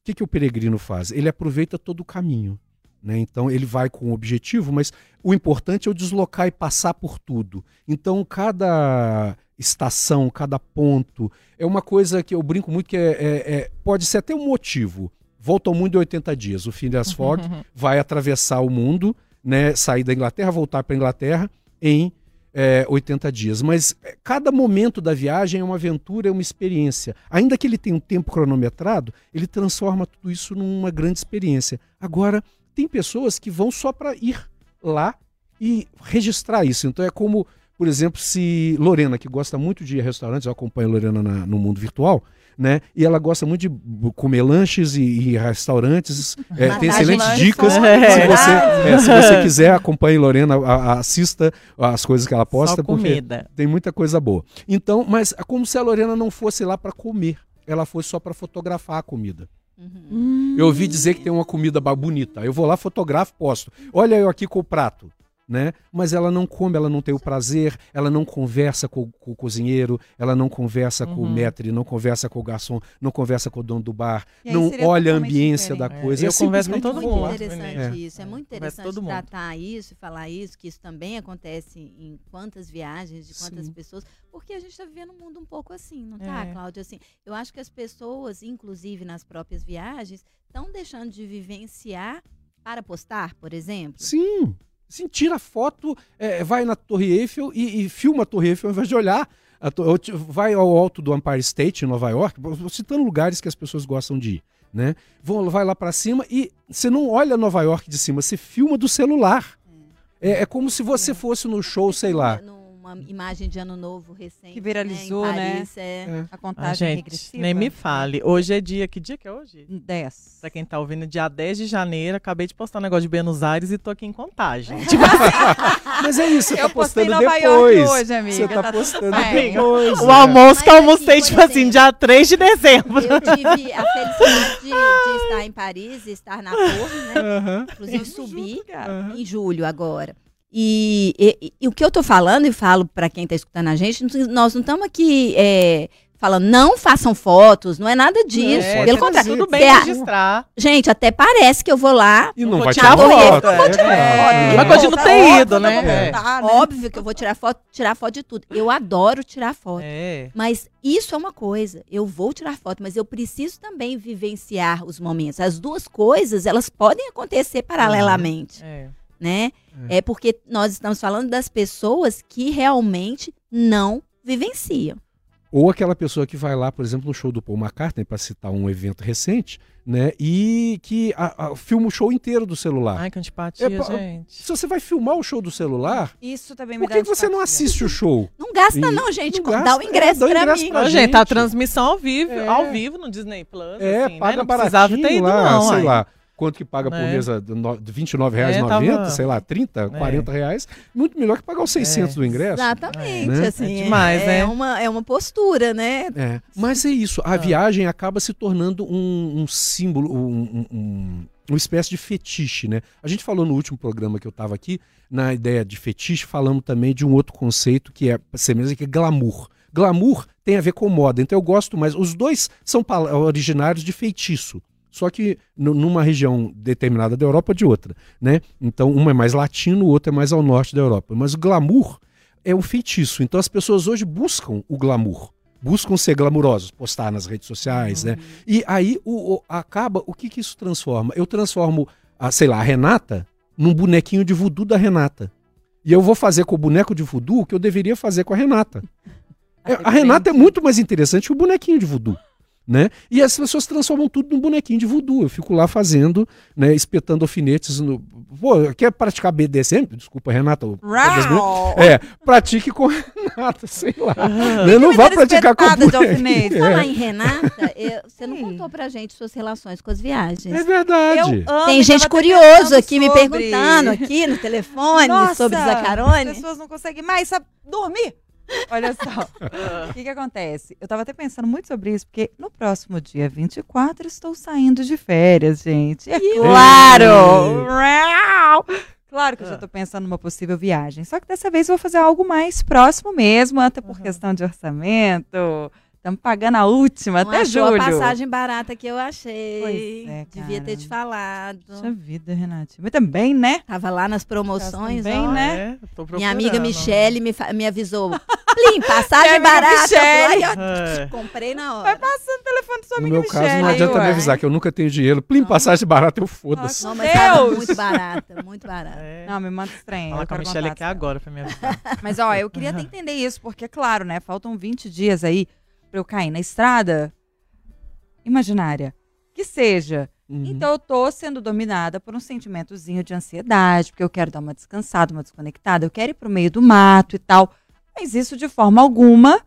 que, que o peregrino faz? Ele aproveita todo o caminho. Né? Então ele vai com um objetivo, mas o importante é o deslocar e passar por tudo. Então cada estação, cada ponto é uma coisa que eu brinco muito que é, é- é- pode ser até um motivo. Volta ao mundo em 80 dias. O Phineas Fogg vai atravessar o mundo, né? sair da Inglaterra, voltar para a Inglaterra em é, 80 dias, mas é, cada momento da viagem é uma aventura, é uma experiência. Ainda que ele tenha um tempo cronometrado, ele transforma tudo isso numa grande experiência. Agora, tem pessoas que vão só para ir lá e registrar isso. Então é como, por exemplo, se Lorena, que gosta muito de restaurantes, eu acompanho a Lorena na, no mundo virtual, né? E ela gosta muito de comer lanches e, e restaurantes. É, tem excelentes dicas. fome. Se, você, é, se você quiser, acompanhe Lorena, a- a- assista as coisas que ela posta, Só porque comida. tem muita coisa boa. Então, mas é como se a Lorena não fosse lá para comer. Ela fosse só para fotografar a comida. Uhum. Eu ouvi dizer que tem uma comida bonita. Eu vou lá, fotografo, posto. Olha eu aqui com o prato. Né? Mas ela não come, ela não tem o prazer, ela não conversa com, com o cozinheiro, ela não conversa com o Uhum. maître, não conversa com o garçom, não conversa com o dono do bar, não olha a ambiência da diferente. coisa. É, É eu converso com todo muito mundo. interessante É. isso. É muito interessante tratar isso e falar isso, que isso também acontece em quantas viagens, de quantas Sim. pessoas, porque a gente está vivendo um mundo um pouco assim, não tá, É. Cláudia? Assim, eu acho que as pessoas, inclusive nas próprias viagens, estão deixando de vivenciar para postar, por exemplo. Sim. Sim, tira foto, é, vai na Torre Eiffel e, e filma a Torre Eiffel ao invés de olhar. to- vai ao alto do Empire State, em Nova York, citando lugares que as pessoas gostam de ir. Né? Vão, vai lá para cima e você não olha Nova York de cima, você filma do celular. É, é como se você fosse no show, sei lá. Numa imagem de ano novo recente. Que viralizou, né? em né? Paris, é. É. A Ah, contagem gente, regressiva. nem me fale. Hoje é dia. Que dia que é hoje? 10. Pra quem tá ouvindo, dia 10 de janeiro. Acabei de postar um negócio de Buenos Aires e tô aqui em contagem. Tipo, Mas é isso, você tá Eu postei postando Nova depois. York hoje, amiga. Você tá tá postando bem. depois. o é. almoço que eu Mas, almocei, assim, tipo assim, dia 3 de dezembro. Eu tive a felicidade de, de estar em Paris e estar na torre, né? Aham, Inclusive subi em julho agora. E, e- e o que eu tô falando, e falo para quem tá escutando a gente, nós não estamos aqui é, falando, não façam fotos, não é nada disso. É, Pelo tá contrário. Tudo bem a- registrar. Gente, até parece que eu vou lá. E não Vou vai tirar foto, foto. é. é Vou tirar claro. foto. Mas pode não Tá ter ido, né? É. voltar, né? Óbvio que eu vou tirar foto, tirar foto de tudo. Eu adoro tirar foto. É. Mas isso é uma coisa. Eu vou tirar foto, mas eu preciso também vivenciar os momentos. As duas coisas, elas podem acontecer paralelamente, É. né? É. porque nós estamos falando das pessoas que realmente não vivenciam. Ou aquela pessoa que vai lá, por exemplo, no show do Paul McCartney, para citar um evento recente, né? E que a- a- filma o show inteiro do celular. Ai, que antipatia, É, gente. Se você vai filmar o show do celular, Isso também me por dá que, que você não assiste o show? Não gasta E- não, gente. não Dá gasta, o ingresso é, dá o ingresso mim. pra Ô, gente, tá a transmissão ao vivo, É. ao vivo no Disney Plus. É, assim, paga né? Não precisava ter ido, lá, não. sei ai. lá. Quanto que paga por Né? mês? a- no- de R$ 29,90, É, tava- sei lá, 30, 40 reais. Muito melhor que pagar os 600 do ingresso. Exatamente, Né? assim. É demais, é, né? Uma, é uma postura, né? É, mas é isso. A viagem acaba se tornando um, um símbolo, um, um- um- uma espécie de fetiche, né? A gente falou no último programa que eu estava aqui, na ideia de fetiche, falamos também de um outro conceito que é semelhante, que é glamour. Glamour tem a ver com moda, então eu gosto mais. Os dois são originários de feitiço. Só que nu- numa região determinada da Europa de outra, né? Então, um é mais latino, o outro é mais ao norte da Europa. Mas o glamour é um feitiço. Então, as pessoas hoje buscam o glamour buscam ser glamurosos, postar nas redes sociais, né? E aí o, o- acaba, o que que isso transforma? Eu transformo, a, sei lá, a Renata num bonequinho de voodoo da Renata. E eu vou fazer com o boneco de voodoo o que eu deveria fazer com a Renata. É, a Renata é muito mais interessante que o bonequinho de voodoo. Né? E as pessoas transformam tudo num bonequinho de voodoo. Eu fico lá fazendo, né, espetando alfinetes no. Pô, quer praticar BDSM? Desculpa, Renata. Rau! É, pratique com a Renata, sei lá. Né? Não vá praticar com de alfinete. Falar em Renata, eu- você não contou pra gente suas relações com as viagens. É verdade. Eu amo, Tem eu gente pensando aqui me sobre. perguntando aqui no telefone Nossa, sobre As Zacarone. pessoas não conseguem mais sabe, dormir. Olha só. O que, que acontece? Eu tava até pensando muito sobre isso, porque no próximo dia 24 estou saindo de férias, gente. É claro! Claro que eu já tô pensando numa possível viagem. Só que dessa vez eu vou fazer algo mais próximo mesmo, até por questão de orçamento, Estamos pagando a última Não até julho. a passagem barata que eu achei. Pois é, Devia ter te falado. Puxa vida, Renatinha. Mas também, né? Tava lá nas promoções, Também, ó. né? É, Minha amiga. Michele me, me avisou. Plim, passagem barata. Michele. Aí eu É. comprei na Vai hora. passando o telefone da sua No amiga meu caso, Michele não aí, adianta me avisar que eu nunca tenho dinheiro. Plim, passagem barata, eu foda-se. Não, mas tava Deus! muito barata, muito barata. É. Não, me manda estranho. Fala com a Michelle aqui dela. agora pra me avisar. Mas, ó, eu queria até entender isso, porque, claro, né? Faltam 20 dias aí pra eu cair na estrada imaginária. Que seja. Uhum. Então, eu tô sendo dominada por um sentimentozinho de ansiedade, porque eu quero dar uma descansada, uma desconectada, eu quero ir pro meio do mato e tal. Mas isso, de forma alguma,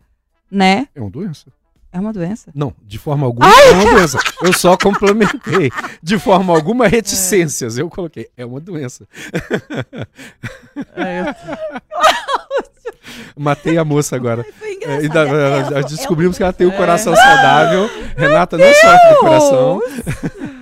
né? É uma doença? É uma doença. Não, de forma alguma é uma doença. Eu só complementei. De forma alguma, reticências. Eu coloquei. É uma doença. É, eu- Matei a moça agora. Foi É, engraçado. Ela nós falou, descobrimos que ela tem o É. coração saudável. Renata não sofre do coração.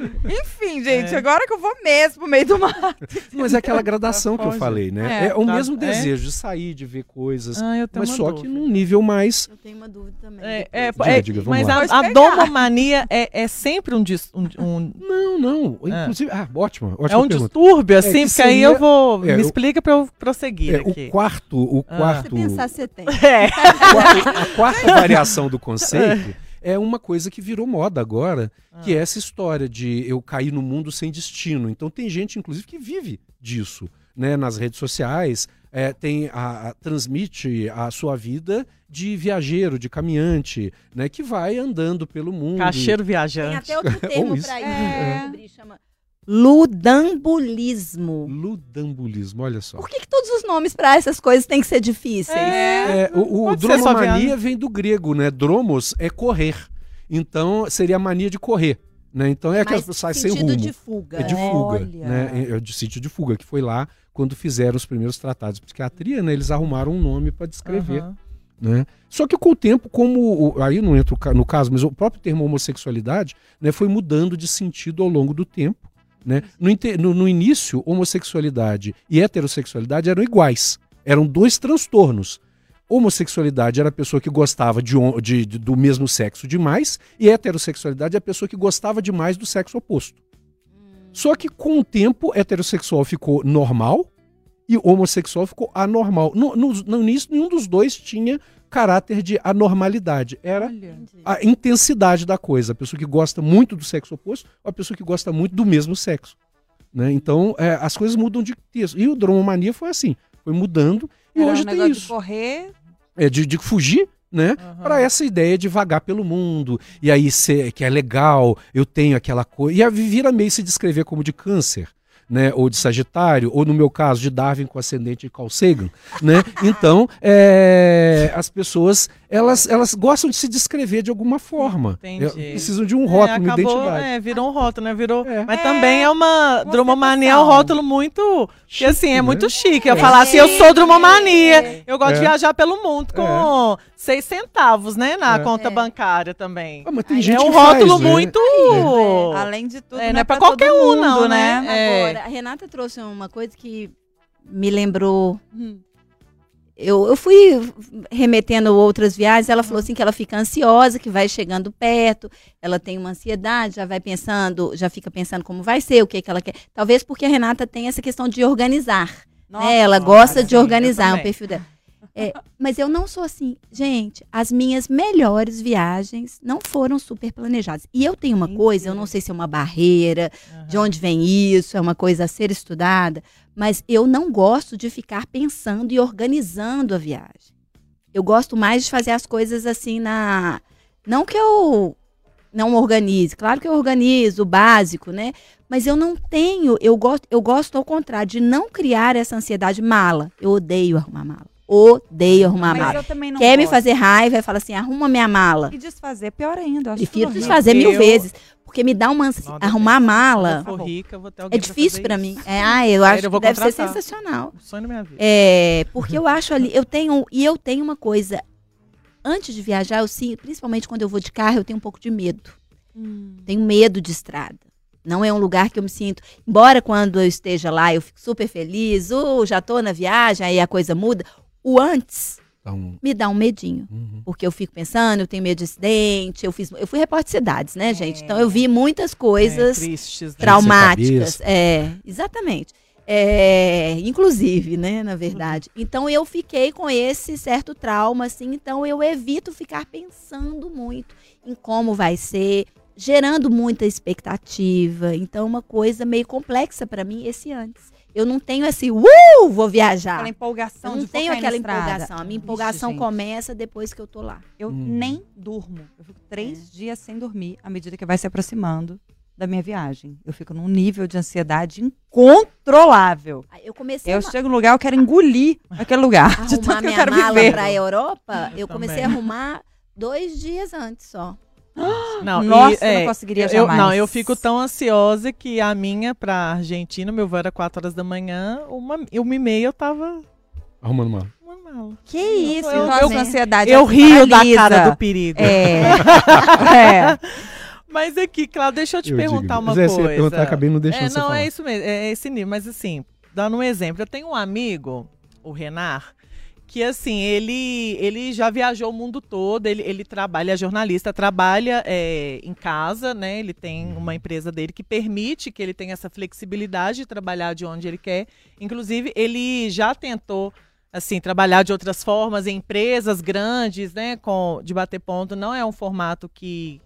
Enfim, gente, É. agora que eu vou mesmo pro meio do mato. Mas é aquela gradação que eu falei, né? É, É, o tá- mesmo é? desejo de sair, de ver coisas. Ah, eu tenho mas uma só dúvida. que num nível mais. Eu tenho uma dúvida também. É, é, Diga, é, diga, vamos mas lá. a, a domomania é, é sempre um, dis- um, um- Não, não. É. Inclusive. Ah, ótimo. é um pergunta. distúrbio, assim, que porque aí seria- eu vou. é, me explica pra eu prosseguir É, aqui. o quarto, o Ah. quarto, Se pensar, você tem. É. quarto- a quarta variação do conceito é uma coisa que virou moda agora, que é essa história de eu cair no mundo sem destino. Então tem gente, inclusive, que vive disso, né? Nas redes sociais, é, tem a, a- transmite a sua vida de viajeiro, de caminhante, né? Que vai andando pelo mundo. Cacheiro Tem viajante. até outro termo pra isso. É. Chama ludambulismo. Ludambulismo, olha só. Por que, que todos os nomes pra essas coisas têm que ser difíceis? É. É, o o dromomania vem do grego, né? Dromos é correr. Então seria a mania de correr. Né? Então é que Mas sai sem sentido rumo. de fuga. É de né? fuga, Olha. né? É de sítio de fuga, que foi lá quando fizeram os primeiros tratados de psiquiatria, né? Eles arrumaram um nome para descrever, Aham. né? Só que com o tempo, como aí não entro no caso, mas o próprio termo homossexualidade, né, foi mudando de sentido ao longo do tempo, né? No, no- início, homossexualidade e heterossexualidade eram iguais, eram dois transtornos. Homossexualidade era a pessoa que gostava de, de- de- do mesmo sexo demais, e heterossexualidade é a pessoa que gostava demais do sexo oposto. Só que com o tempo, heterossexual ficou normal e homossexual ficou anormal. No, no, no início, nenhum dos dois tinha caráter de anormalidade. Era Olha. a intensidade da coisa. A pessoa que gosta muito do sexo oposto ou a pessoa que gosta muito do mesmo sexo. Né? Então, é, as coisas mudam de texto. E o Dromomania foi assim. Foi mudando. E Era hoje um tem negócio de isso. correr. É de, de fugir, né? Aham. Para essa ideia de vagar pelo mundo. E aí, ser, que é legal, eu tenho aquela coisa. E a vira meio se descrever como de câncer. Né, ou de Sagitário, ou no meu caso, de Darwin com ascendente de Carl Sagan, né? Então, é, as pessoas, elas, elas gostam de se descrever de alguma forma. Entendi. É, precisam de um É, rótulo, uma acabou, identidade. é, virou um rótulo, né? Virou. É. Mas também é uma. Uma Dromomania é um rótulo muito. Que assim, é né? muito chique. Eu É. falar assim, eu sou dromomania. Eu gosto É. de viajar pelo mundo com seis centavos, né? Na É. conta É. bancária também. Ah, mas tem Aí gente é um que faz, rótulo né? muito. Além de tudo, É, não não é é pra pra qualquer todo um, mundo, não, né? né? É. Agora, a Renata trouxe uma coisa que me lembrou. Hum. Eu, eu fui remetendo outras viagens, ela falou assim que ela fica ansiosa, que vai chegando perto, ela tem uma ansiedade, já vai pensando, já fica pensando como vai ser, o que, que ela quer. Talvez porque a Renata tem essa questão de organizar. Nossa, né? Ela nossa, gosta de organizar, é um perfil dela. É, mas eu não sou assim. Gente, as minhas melhores viagens não foram super planejadas. E eu tenho uma coisa, eu não sei se é uma barreira, de onde vem isso, é uma coisa a ser estudada, mas eu não gosto de ficar pensando e organizando a viagem. Eu gosto mais de fazer as coisas assim na. Não que eu não organize, claro que eu organizo o básico, né? Mas eu não tenho, eu gosto, eu gosto ao contrário, de não criar essa ansiedade mala. Eu odeio arrumar mala. Odeio arrumar Mas mala. eu também não Quer me fazer raiva e fala assim: arruma minha mala. E desfazer, pior ainda. Prefiro desfazer mil Eu- vezes. Porque me dá uma ansi... Nossa, arrumar Quando mala. eu for rica, eu vou ter alguém É difícil isso. mim. É, ah, eu acho eu que deve ser sensacional. O sonho da minha vida. É, porque eu acho ali, eu tenho, e eu tenho uma coisa, antes de viajar, eu sinto, principalmente quando eu vou de carro, eu tenho um pouco de medo. Hum. Tenho medo de estrada. Não é um lugar que eu me sinto, embora quando eu esteja lá, eu fico super feliz, uh, já tô na viagem, aí a coisa muda. O antes Dá um- me dá um medinho. Uhum. Porque eu fico pensando, eu tenho medo de acidente, eu fiz, eu fui repórter de cidades, né, É. gente? Então eu vi muitas É, coisas tristes, né? traumáticas. É, exatamente. É, inclusive, né, na verdade. Então eu fiquei com esse certo trauma, assim, então eu evito ficar pensando muito em como vai ser, gerando muita expectativa. Então, uma coisa meio complexa para mim esse antes. Eu não tenho esse, uh, vou viajar. Aquela empolgação Eu não de tenho aquela empolgação. A minha empolgação começa depois que eu tô lá. Eu Hum. nem durmo. Eu fico três É. dias sem dormir à medida que vai se aproximando da minha viagem. Eu fico num nível de ansiedade incontrolável. Eu comecei Eu a chego no lugar, eu quero engolir aquele lugar. De arrumar tanto que eu minha quero mala viver. para a Europa. Eu Eu comecei a arrumar dois dias antes só. Não, Nossa, e, eu é, não conseguiria eu, jamais. não, eu fico tão ansiosa que a minha pra Argentina, meu voo era 4 horas da manhã, uma, uma e meia eu tava Arrumando mal. uma. Que isso, Eu- então a eu- sua ansiedade Eu assim, rio da cara do perigo. É. é. Mas aqui, Cláudio, deixa eu te Eu perguntar digo. uma Mas é, você coisa. ia perguntar, acabei não deixando é, você não, falar. é isso mesmo, é esse nível. Mas assim, dando um exemplo, eu tenho um amigo, o Renar, que assim, ele, ele já viajou o mundo todo, ele, ele trabalha, é jornalista, trabalha é, em casa, né? Ele tem uma empresa dele que permite que ele tenha essa flexibilidade de trabalhar de onde ele quer. Inclusive, ele já tentou assim, trabalhar de outras formas em empresas grandes, né, com de bater ponto, não é um formato que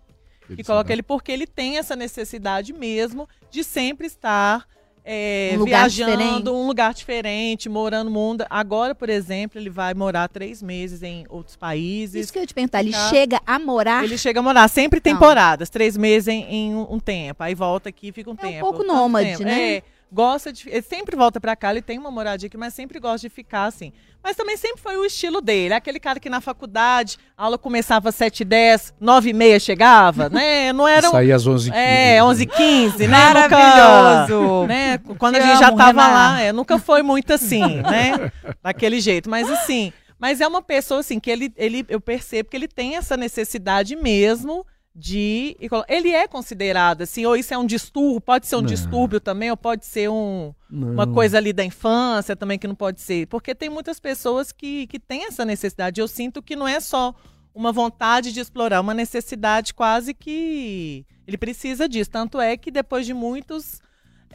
que coloca ele porque ele tem essa necessidade mesmo de sempre estar é, Um viajando diferente. um lugar diferente, morando no mundo. Agora, por exemplo, ele vai morar três meses em outros países. Isso que eu ia te perguntar, ele chega a morar. Ele chega a morar sempre Não. temporadas, três meses em, em um, um tempo. Aí volta aqui, fica um É um tempo. pouco tanto nômade, tempo. né? É, gosta de. Ele sempre volta pra cá, ele tem uma moradia aqui, mas sempre gosta de ficar assim. Mas também sempre foi o estilo dele. Aquele cara que na faculdade, a aula começava às 7h10, 9h30 chegava, né? Não era um. Saí às 11 É, 11h15, né? Maravilhoso. Nunca, né? Quando Te a gente já tava Renan. lá, é, nunca foi muito assim, né? Daquele jeito. Mas assim, mas é uma pessoa assim que ele, ele eu percebo que ele tem essa necessidade mesmo de ele é considerado assim, ou isso é um distúrbio, pode ser um Não. distúrbio também, ou pode ser um, uma coisa ali da infância também que não pode ser, porque tem muitas pessoas que, que têm essa necessidade. Eu sinto que não é só uma vontade de explorar, uma necessidade quase que ele precisa disso. Tanto é que depois de muitos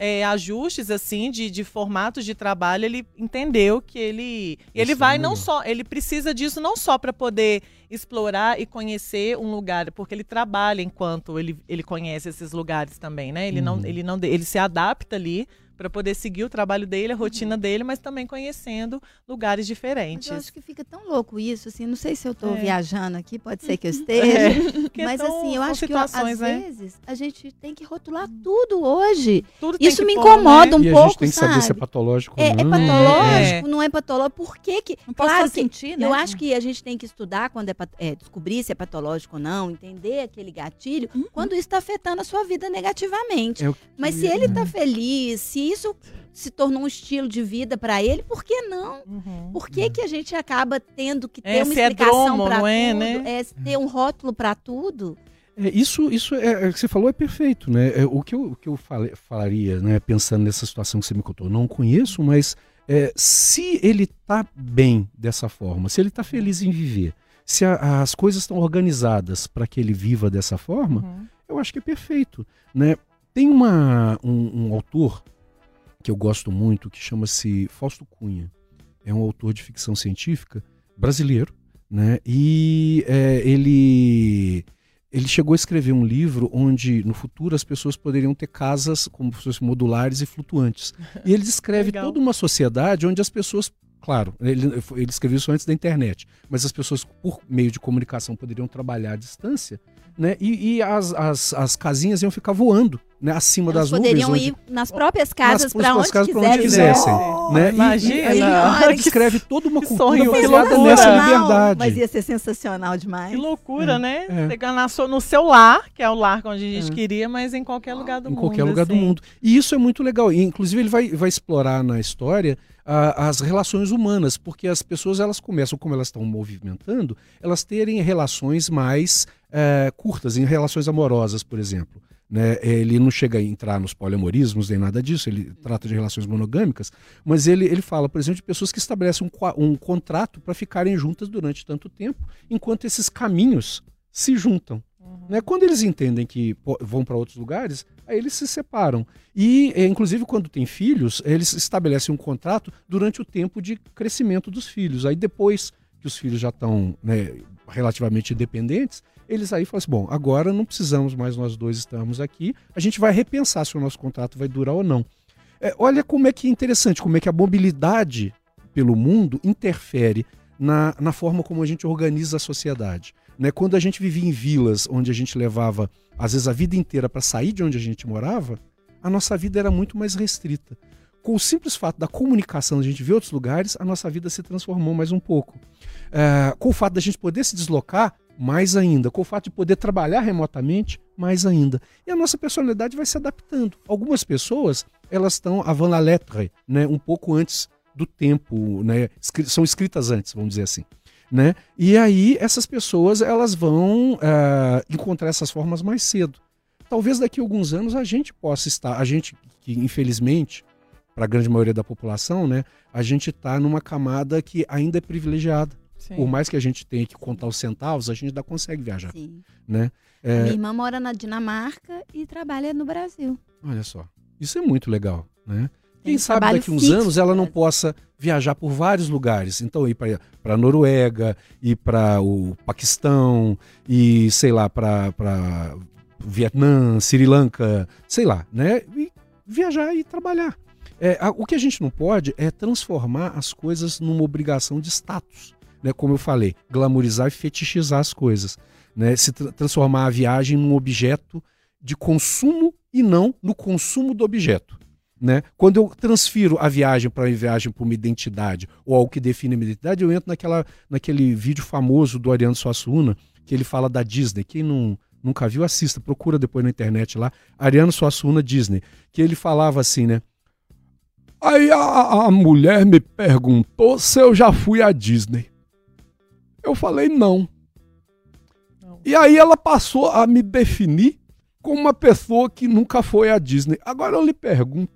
é, ajustes assim de, de formatos de trabalho, ele entendeu que ele ele Isso vai é não só ele precisa disso não só para poder explorar e conhecer um lugar, porque ele trabalha enquanto ele, ele conhece esses lugares também, né? Ele não Uhum. ele não ele se adapta ali para poder seguir o trabalho dele, a rotina dele, mas também conhecendo lugares Mas diferentes. eu acho que fica tão louco isso, assim, não sei se eu tô É. viajando aqui, pode ser que eu esteja. Porque Mas assim, eu acho que às né? vezes a gente tem que rotular tudo hoje. Tudo tem Isso que me pôr, incomoda né? um e a pouco, gente tem que saber se é sabe? patológico É, ou é não. patológico, não é patológico. Por que que... Não posso claro que sentir, né? eu acho que a gente tem que estudar quando é, é, descobrir se é patológico ou não, entender aquele gatilho, Uhum. quando isso está afetando a sua vida negativamente. É que- Mas se ele está feliz, se isso se tornou um estilo de vida para ele, por que não? Uhum. Por que, que a gente acaba tendo que ter É, uma se é explicação dromo, para não é, tudo? né? É ter um rótulo para tudo? É, isso, isso é, é, que você falou é perfeito, né? É, o que eu, o que eu fale- falaria, né, pensando nessa situação que você me contou, eu não conheço, mas é, se ele tá bem dessa forma, se ele tá feliz em viver, se a- as coisas estão organizadas para que ele viva dessa forma, Uhum. eu acho que é perfeito, né? Tem uma, um, um autor que eu gosto muito que chama-se Fausto Cunha. É um autor de ficção científica brasileiro, né? E é, ele ele chegou a escrever um livro onde no futuro as pessoas poderiam ter casas como se fossem modulares e flutuantes. E ele descreve Legal. toda uma sociedade onde as pessoas Claro, ele, ele escreveu isso antes da internet, mas as pessoas, por meio de comunicação, poderiam trabalhar à distância, né? E, e as, as, as casinhas iam ficar voando né? acima Elas das poderiam nuvens. ir nas próprias casas para onde, casas onde quisessem. quisessem. Oh, né? Imagina. E, ele descreve toda uma cultura baseada loucura. nessa liberdade. Mas ia ser sensacional demais. Que loucura, né? é. Na sua- no seu lar, que é o lar onde a gente É. queria, mas em qualquer lugar do em mundo. qualquer lugar do assim. mundo. E isso é muito legal. E, inclusive, ele vai, vai explorar na história ah, as relações humanas, porque as pessoas elas começam, como elas estão movimentando, elas terem relações mais eh, curtas, em relações amorosas, por exemplo. Né? Ele não chega a entrar nos poliamorismos nem nada disso, ele trata de relações monogâmicas, mas ele, ele fala, por exemplo, de pessoas que estabelecem um, um contrato para ficarem juntas durante tanto tempo, enquanto esses caminhos se juntam. Né? Quando eles entendem que vão para outros lugares, aí eles se separam. E, eh, inclusive, quando tem filhos, eles estabelecem um contrato durante o tempo de crescimento dos filhos. Aí depois que os filhos já estão né, relativamente independentes, eles aí falam assim, bom, agora não precisamos mais nós dois estarmos aqui, a gente vai repensar se o nosso contrato vai durar ou não. É, olha como é que é interessante, como é que a mobilidade pelo mundo interfere na, na forma como a gente organiza a sociedade. Né? Quando a gente vivia em vilas onde a gente levava, às vezes, a vida inteira para sair de onde a gente morava, a nossa vida era muito mais restrita. Com o simples fato da comunicação, a gente ver outros lugares, a nossa vida se transformou mais um pouco. É, com o fato da gente poder se deslocar, mais ainda. Com o fato de poder trabalhar remotamente, mais ainda. E a nossa personalidade vai se adaptando. Algumas pessoas, elas estão avant la lettre, né? um pouco antes do tempo, né? São escritas antes, vamos dizer assim. Né? E aí essas pessoas elas vão eh, encontrar essas formas mais cedo. Talvez daqui a alguns anos a gente possa estar, a gente que infelizmente para a grande maioria da população, né, a gente está numa camada que ainda é privilegiada. Sim. Por mais que a gente tenha que contar os centavos, a gente ainda consegue viajar, Sim. né? Minha irmã mora na Dinamarca e trabalha no Brasil. Olha só, isso é muito legal, né? Quem sabe daqui uns anos ela não possa viajar por vários lugares. Então ir para a Noruega, ir para o Paquistão, e sei lá, para Vietnã, Sri Lanka, sei lá, né? E viajar e trabalhar. É, a- o que a gente não pode é transformar as coisas numa obrigação de status. Né? Como eu falei, glamorizar e fetichizar as coisas. Né? Se tra- transformar a viagem num objeto de consumo e não no consumo do objeto. Né? Quando eu transfiro a viagem para uma viagem para uma identidade ou algo que define a minha identidade, eu entro naquela, naquele vídeo famoso do Ariano Suassuna, que ele fala da Disney. Quem não, nunca viu, assista, procura depois na internet lá. Ariano Suassuna Disney. Que ele falava assim, né? Aí a, a mulher me perguntou se eu já fui à Disney. Eu falei não. Não. E aí ela passou a me definir como uma pessoa que nunca foi à Disney. Agora eu lhe pergunto,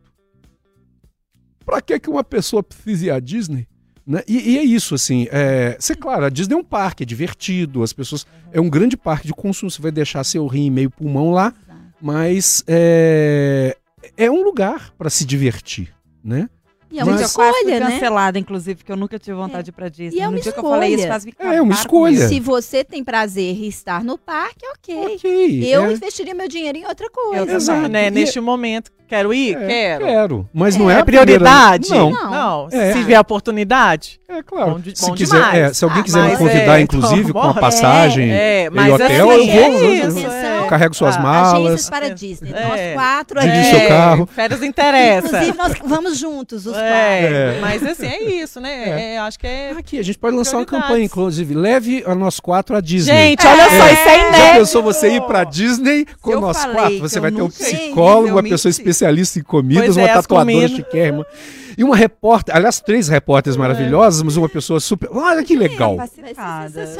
pra que que uma pessoa precisa ir à Disney? Né? E, e é isso, assim, é, cê, claro, a Disney é um parque, é divertido, as pessoas, é um grande parque de consumo, você vai deixar seu rim e meio pulmão lá, Exato. mas é, é um lugar pra se divertir, né? E é uma Mas- escolha, né? cancelada, inclusive, porque eu nunca tive vontade de ir pra Disney. E é no uma dia que eu falei isso, escolha. quase me É, uma escolha. Se você tem prazer em estar no parque, ok. Ok. Eu é, investiria meu dinheiro em outra coisa. Eu Exato. Né, E- neste momento, quero ir? é, quero. Quero. Mas não é, É a primeira- prioridade? Não. Não. Não, É. se vier a oportunidade. É claro. Bom de- se, bom quiser, demais. é, se alguém Ah, quiser me convidar, é, inclusive, então, com a passagem É, e mas hotel, assim, eu vou. é eu- isso, eu é. carrego suas Ah, malas. Agências para Disney. É. Nós quatro aqui. seu carro. Férias interessa. Inclusive, nós vamos juntos, os quatro. É, É. mas assim, é isso, né? É, acho que é. Aqui, a gente pode lançar uma campanha, inclusive. Leve a nós quatro à Disney. Gente, olha só, É. isso é Já inédito. pensou você ir pra Disney com eu nós quatro? Você vai ter um psicólogo, uma pessoa especialista em comidas, Pois uma é, tatuadora chiquérrima. E uma repórter, aliás, três repórteres maravilhosas, mas uma pessoa super. Olha que legal.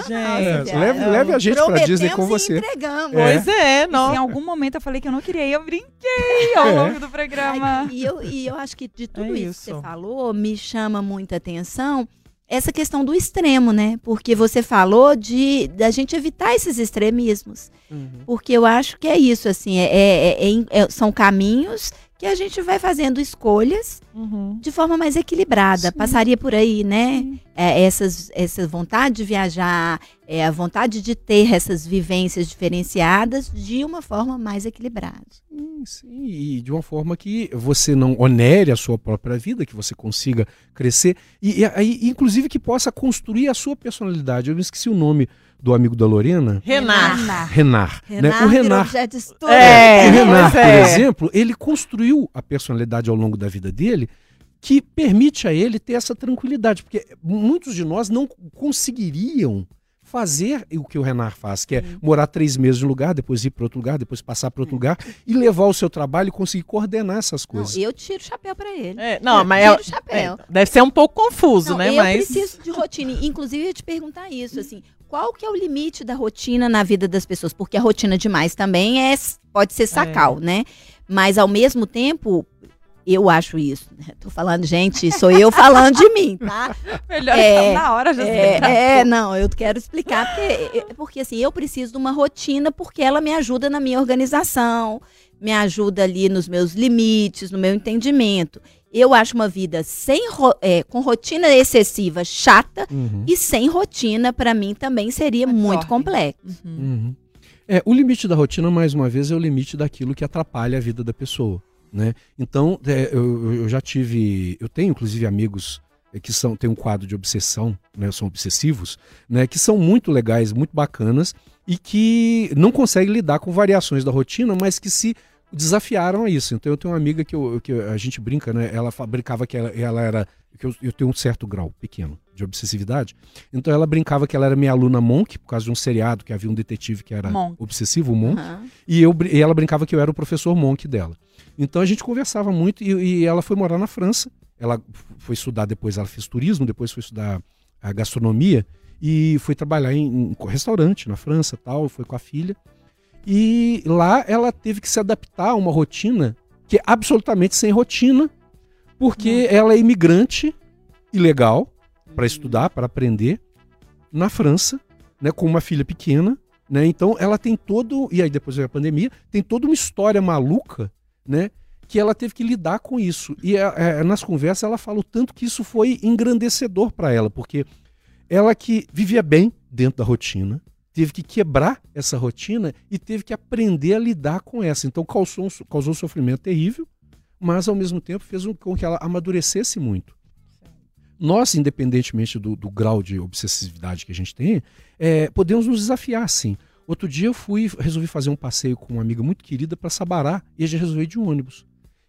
Gente, É, leve, leve a gente pra Disney com você. entregamos. Pois é, não. Em algum momento eu falei que eu não queria ir, eu brinquei ao É. longo do programa. Ai, E eu, e eu acho que de tudo É isso. que isso. você falou, me chama muita atenção essa questão do extremo, né? Porque você falou de da gente evitar esses extremismos. Uhum. Porque eu acho que é isso, assim, é, é- é- é- são caminhos que a gente vai fazendo escolhas Uhum. de forma mais equilibrada. Sim. Passaria por aí, né? É, essas, essa vontade de viajar, é, a vontade de ter essas vivências diferenciadas de uma forma mais equilibrada. Sim, sim, e de uma forma que você não onere a sua própria vida, que você consiga crescer e, e aí, inclusive, que possa construir a sua personalidade. Eu me esqueci o nome do amigo da Lorena, Renar. Renar. né? Renar, O virou Renar, estudo. É, o Renar, por é. exemplo, ele construiu a personalidade ao longo da vida dele que permite a ele ter essa tranquilidade, porque muitos de nós não conseguiriam fazer o que o Renar faz, que é morar três meses em um lugar, depois ir para outro lugar, depois passar para outro lugar e levar o seu trabalho e conseguir coordenar essas Não, coisas. eu tiro o chapéu pra ele. É, não, mas Tiro é- o chapéu. é, deve ser um pouco confuso, Não, né? eu mas preciso de rotina. Inclusive, eu ia te perguntar isso, assim, qual que é o limite da rotina na vida das pessoas? Porque a rotina demais também é, pode ser sacal, né? Mas ao mesmo tempo, eu acho isso. Né? Tô falando, gente, sou eu falando de mim, tá? Melhor É, na hora já É, é, não, eu quero explicar porque, é, porque assim, eu preciso de uma rotina porque ela me ajuda na minha organização, me ajuda ali nos meus limites, no meu entendimento. Eu acho uma vida sem ro- é, com rotina excessiva chata Uhum. e sem rotina para mim também seria muito complexo. Uhum. É, o limite da rotina, mais uma vez, é o limite daquilo que atrapalha a vida da pessoa. Né? Então, é, eu, eu já tive. Eu tenho, inclusive, amigos é, que são, têm um quadro de obsessão, né, são obsessivos, né, que são muito legais, muito bacanas e que não conseguem lidar com variações da rotina, mas que se desafiaram a isso. Então, eu tenho uma amiga que, eu- que a gente brinca, né? Ela brincava que ela, ela era. Que eu, eu tenho um certo grau pequeno de obsessividade. Então, ela brincava que ela era minha aluna Monk, por causa de um seriado que havia um detetive que era Monk. obsessivo, o Monk. Aham. E, eu, e ela brincava que eu era o professor Monk dela. Então a gente conversava muito e, e ela foi morar na França. Ela foi estudar depois, ela fez turismo, depois foi estudar a gastronomia e foi trabalhar em, em restaurante na França tal, foi com a filha. E lá ela teve que se adaptar a uma rotina que é absolutamente sem rotina, porque ela é imigrante ilegal para estudar, para aprender na França, né, com uma filha pequena, né? Então ela tem todo e aí depois veio a pandemia, tem toda uma história maluca, né? Que ela teve que lidar com isso. E é, é, nas conversas ela fala o tanto que isso foi engrandecedor para ela, porque ela que vivia bem dentro da rotina, teve que quebrar essa rotina e teve que aprender a lidar com essa. Então causou, um so- causou um sofrimento terrível, mas ao mesmo tempo fez um- com que ela amadurecesse muito. Nós, independentemente do, do grau de obsessividade que a gente tem, é, podemos nos desafiar, sim. Outro dia eu fui, resolvi fazer um passeio com uma amiga muito querida para Sabará e a gente resolveu ir de ônibus.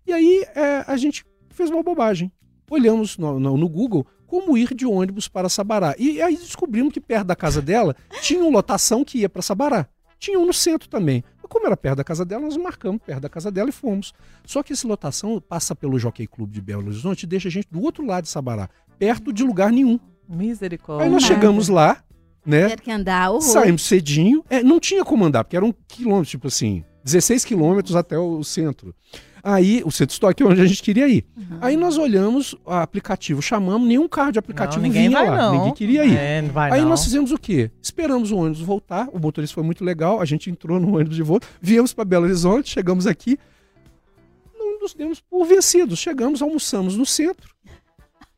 E aí é, a gente fez uma bobagem. Olhamos no, no- no Google como ir de ônibus para Sabará. E aí descobrimos que perto da casa dela tinha uma lotação que ia para Sabará. Tinha um no centro também. Mas como era perto da casa dela, nós marcamos perto da casa dela e fomos. Só que essa lotação passa pelo Jockey Club de Belo Horizonte e deixa a gente do outro lado de Sabará, perto de lugar nenhum. Misericórdia. Aí nós chegamos lá, né? Ter que andar horror. Saímos cedinho. É, não tinha como andar, porque eram quilômetros, tipo assim, 16 quilômetros até o centro. Aí, o centro histórico é onde a gente queria ir. Uhum. Aí nós olhamos o aplicativo, chamamos, nenhum carro de aplicativo não, ninguém vinha vai lá. não. Ninguém queria ir. É, Aí não. nós fizemos o quê? Esperamos o ônibus voltar, o motorista foi muito legal, a gente entrou no ônibus de volta, viemos para Belo Horizonte, chegamos aqui, não nos demos por vencidos, chegamos, almoçamos no centro,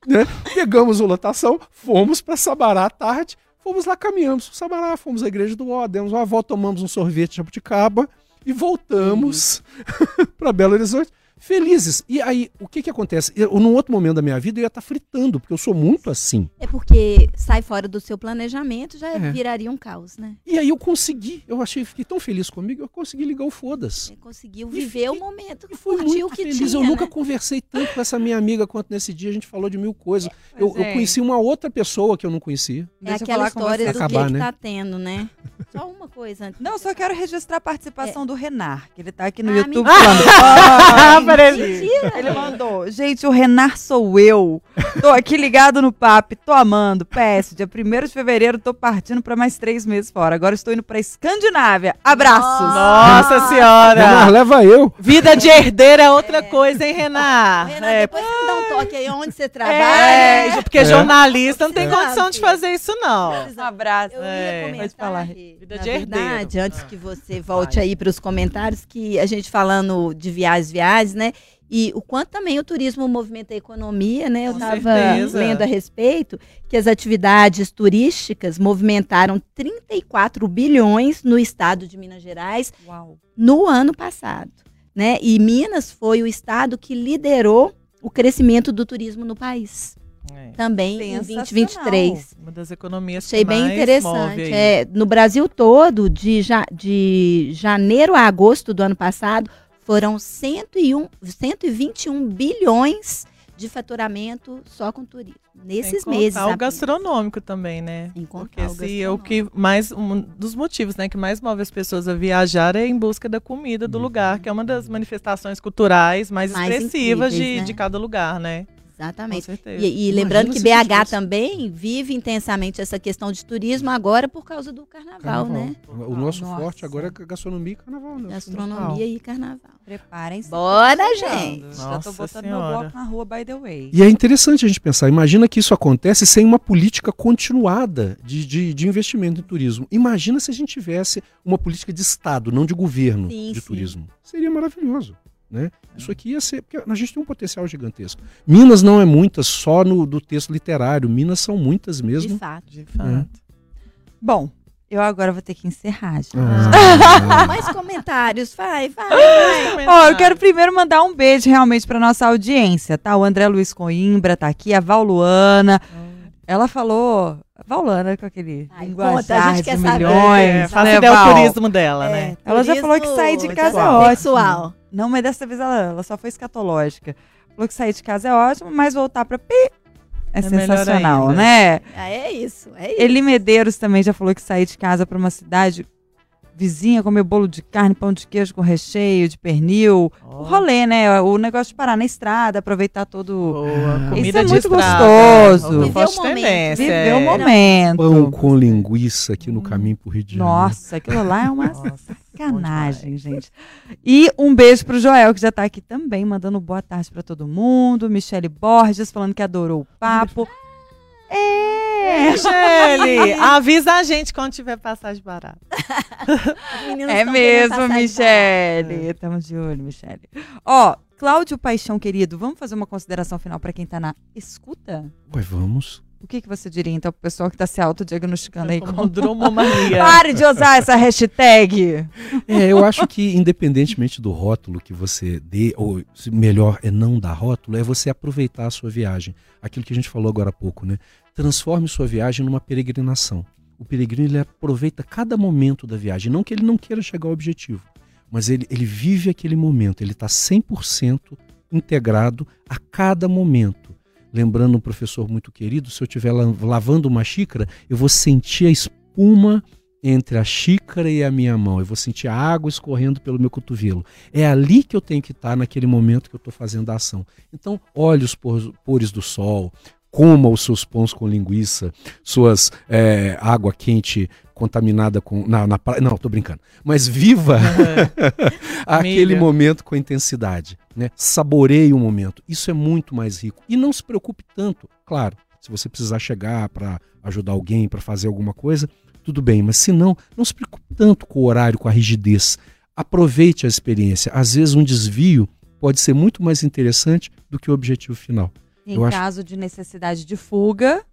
né? pegamos a lotação, fomos para Sabará à tarde, fomos lá, caminhamos para Sabará, fomos à igreja do Ó, demos uma volta, tomamos um sorvete de jabuticaba e voltamos para Belo Horizonte. Felizes. E aí, o que que acontece? Eu, num outro momento da minha vida, eu ia estar fritando, porque eu sou muito assim. É porque sai fora do seu planejamento, já É. viraria um caos, né? E aí eu consegui, eu achei, fiquei tão feliz comigo, eu consegui ligar o foda-se. Conseguiu E viver o fiquei- momento, E foi o muito que feliz. tinha, eu nunca né? conversei tanto com essa minha amiga quanto nesse dia, a gente falou de mil coisas. Eu, eu Gente. conheci uma outra pessoa que eu não conhecia. É Deixa eu aquela história do Acabar, que, né? que tá tendo, né? Só uma coisa antes. Não, eu só quero registrar a participação do Renar, que ele tá aqui no Ah, YouTube mentira. falando. Ah, "Ai, peraí. mentira." Ele mandou. Gente, o Renar sou eu. Tô aqui ligado no papo, tô amando. PS, dia 1 de fevereiro tô partindo pra mais três meses fora. Agora estou indo pra Escandinávia. Abraços. Nossa Renar, senhora! leva eu. Vida de herdeira é outra coisa, hein, Renan? Renan, É, depois você dá um toque aí onde você trabalha. é, porque É. jornalista não tem condição de fazer isso, não. Um abraço. Eu É, ia pode comentar, falar. Rê, Vida na de herdeiro. verdade, antes Ah. que você volte aí para os comentários, que a gente falando de viagens, viagens, né? E o quanto também o turismo movimenta a economia, né? Eu estava lendo a respeito que as atividades turísticas movimentaram 34 bilhões no estado de Minas Gerais Uau. no ano passado, né? E Minas foi o estado que liderou o crescimento do turismo no país, É. também em Sensacional. 2023. Uma das economias Achei que bem interessante. move aí. É, no Brasil todo, de, ja- de janeiro a agosto do ano passado, foram 101, 121 bilhões de faturamento só com turismo. Nesses Sem meses. o gastronômico também, né? Sem Porque o esse é o que mais um dos motivos, né, que mais move as pessoas a viajar é em busca da comida do lugar, que é uma das manifestações culturais mais, Mais expressivas de, né? de cada lugar, né? Exatamente. Com certeza. E, e lembrando que BH tivesse- também vive intensamente essa questão de turismo agora por causa do carnaval, né? O nosso Nossa. forte agora é gastronomia e carnaval, né? Gastronomia e carnaval. Preparem-se. Bora, Tô gente. chegando. Já tô Nossa botando meu Senhora. bloco na rua, by the way. E é interessante a gente pensar, imagina que isso acontece sem uma política continuada de, de, de investimento em turismo. Imagina se a gente tivesse uma política de Estado, não de governo Sim, de sim. turismo. Seria maravilhoso. Né? Isso aqui ia ser. Porque a gente tem um potencial gigantesco. Minas não é muitas só no do texto literário. Minas são muitas De mesmo. fato. De fato. Bom, eu agora vou ter que encerrar, gente. Ah, Mais comentários, vai, vai, vai. Ó, eu quero primeiro mandar um beijo realmente pra nossa audiência, tá? O André Luiz Coimbra tá aqui, a Val Luana. Ela falou. Val Luana com aquele Ai, linguajar conta, a gente de quer saber. milhões. É, faça né, ideia Val? o turismo dela, né? Ela já falou que turismo sair de casa é ótimo. Sexual. Não, mas dessa vez ela, ela só foi escatológica. Falou que sair de casa é ótimo, mas voltar pra pi é, É sensacional, né? Ah, é isso, é isso. Eli Medeiros também já falou que sair de casa pra uma cidade vizinha, comer bolo de carne, pão de queijo com recheio, de pernil. O rolê, né? O negócio de parar na estrada, aproveitar todo. Boa, comida é de muito estrada. gostoso. É Viver o momento. tendência, Viver o é. momento. pão com linguiça aqui no caminho pro Rio de Janeiro. Nossa, aquilo lá é uma Nossa, sacanagem, gente. E um beijo pro Joel, que já tá aqui também, mandando boa tarde pra todo mundo. Michele Borges falando que adorou o papo. É, Michele, avisa a gente quando tiver passagem barata. É mesmo, Michele. Estamos de olho, Michele. Ó, Cláudio Paixão, querido, vamos fazer uma consideração final pra quem tá na escuta? Ué, vamos. O que, que você diria, então, pro pessoal que tá se autodiagnosticando aí com... dromomania. Pare de usar essa hashtag! É, eu acho que independentemente do rótulo que você dê, ou se melhor é não dar rótulo, é você aproveitar a sua viagem. Aquilo que a gente falou agora há pouco, né? Transforme sua viagem numa peregrinação. O peregrino ele aproveita cada momento da viagem, não que ele não queira chegar ao objetivo, mas ele, ele vive aquele momento, ele está 100% integrado a cada momento. Lembrando um professor muito querido, se eu estiver la- lavando uma xícara, eu vou sentir a espuma entre a xícara e a minha mão. Eu vou sentir a água escorrendo pelo meu cotovelo. É ali que eu tenho que estar naquele momento que eu estou fazendo a ação. Então, olhe os por- pores do sol, coma os seus pães com linguiça, suas é, água quente contaminada com na, na. Não, tô brincando. Mas viva aquele Milho. momento com intensidade, né? Saboreie o momento. Isso é muito mais rico. E não se preocupe tanto, claro. Se você precisar chegar para ajudar alguém, para fazer alguma coisa, tudo bem, mas se não, não se preocupe tanto com o horário, com a rigidez. Aproveite a experiência. Às vezes um desvio pode ser muito mais interessante do que o objetivo final. Em Eu acho- caso de necessidade de fuga,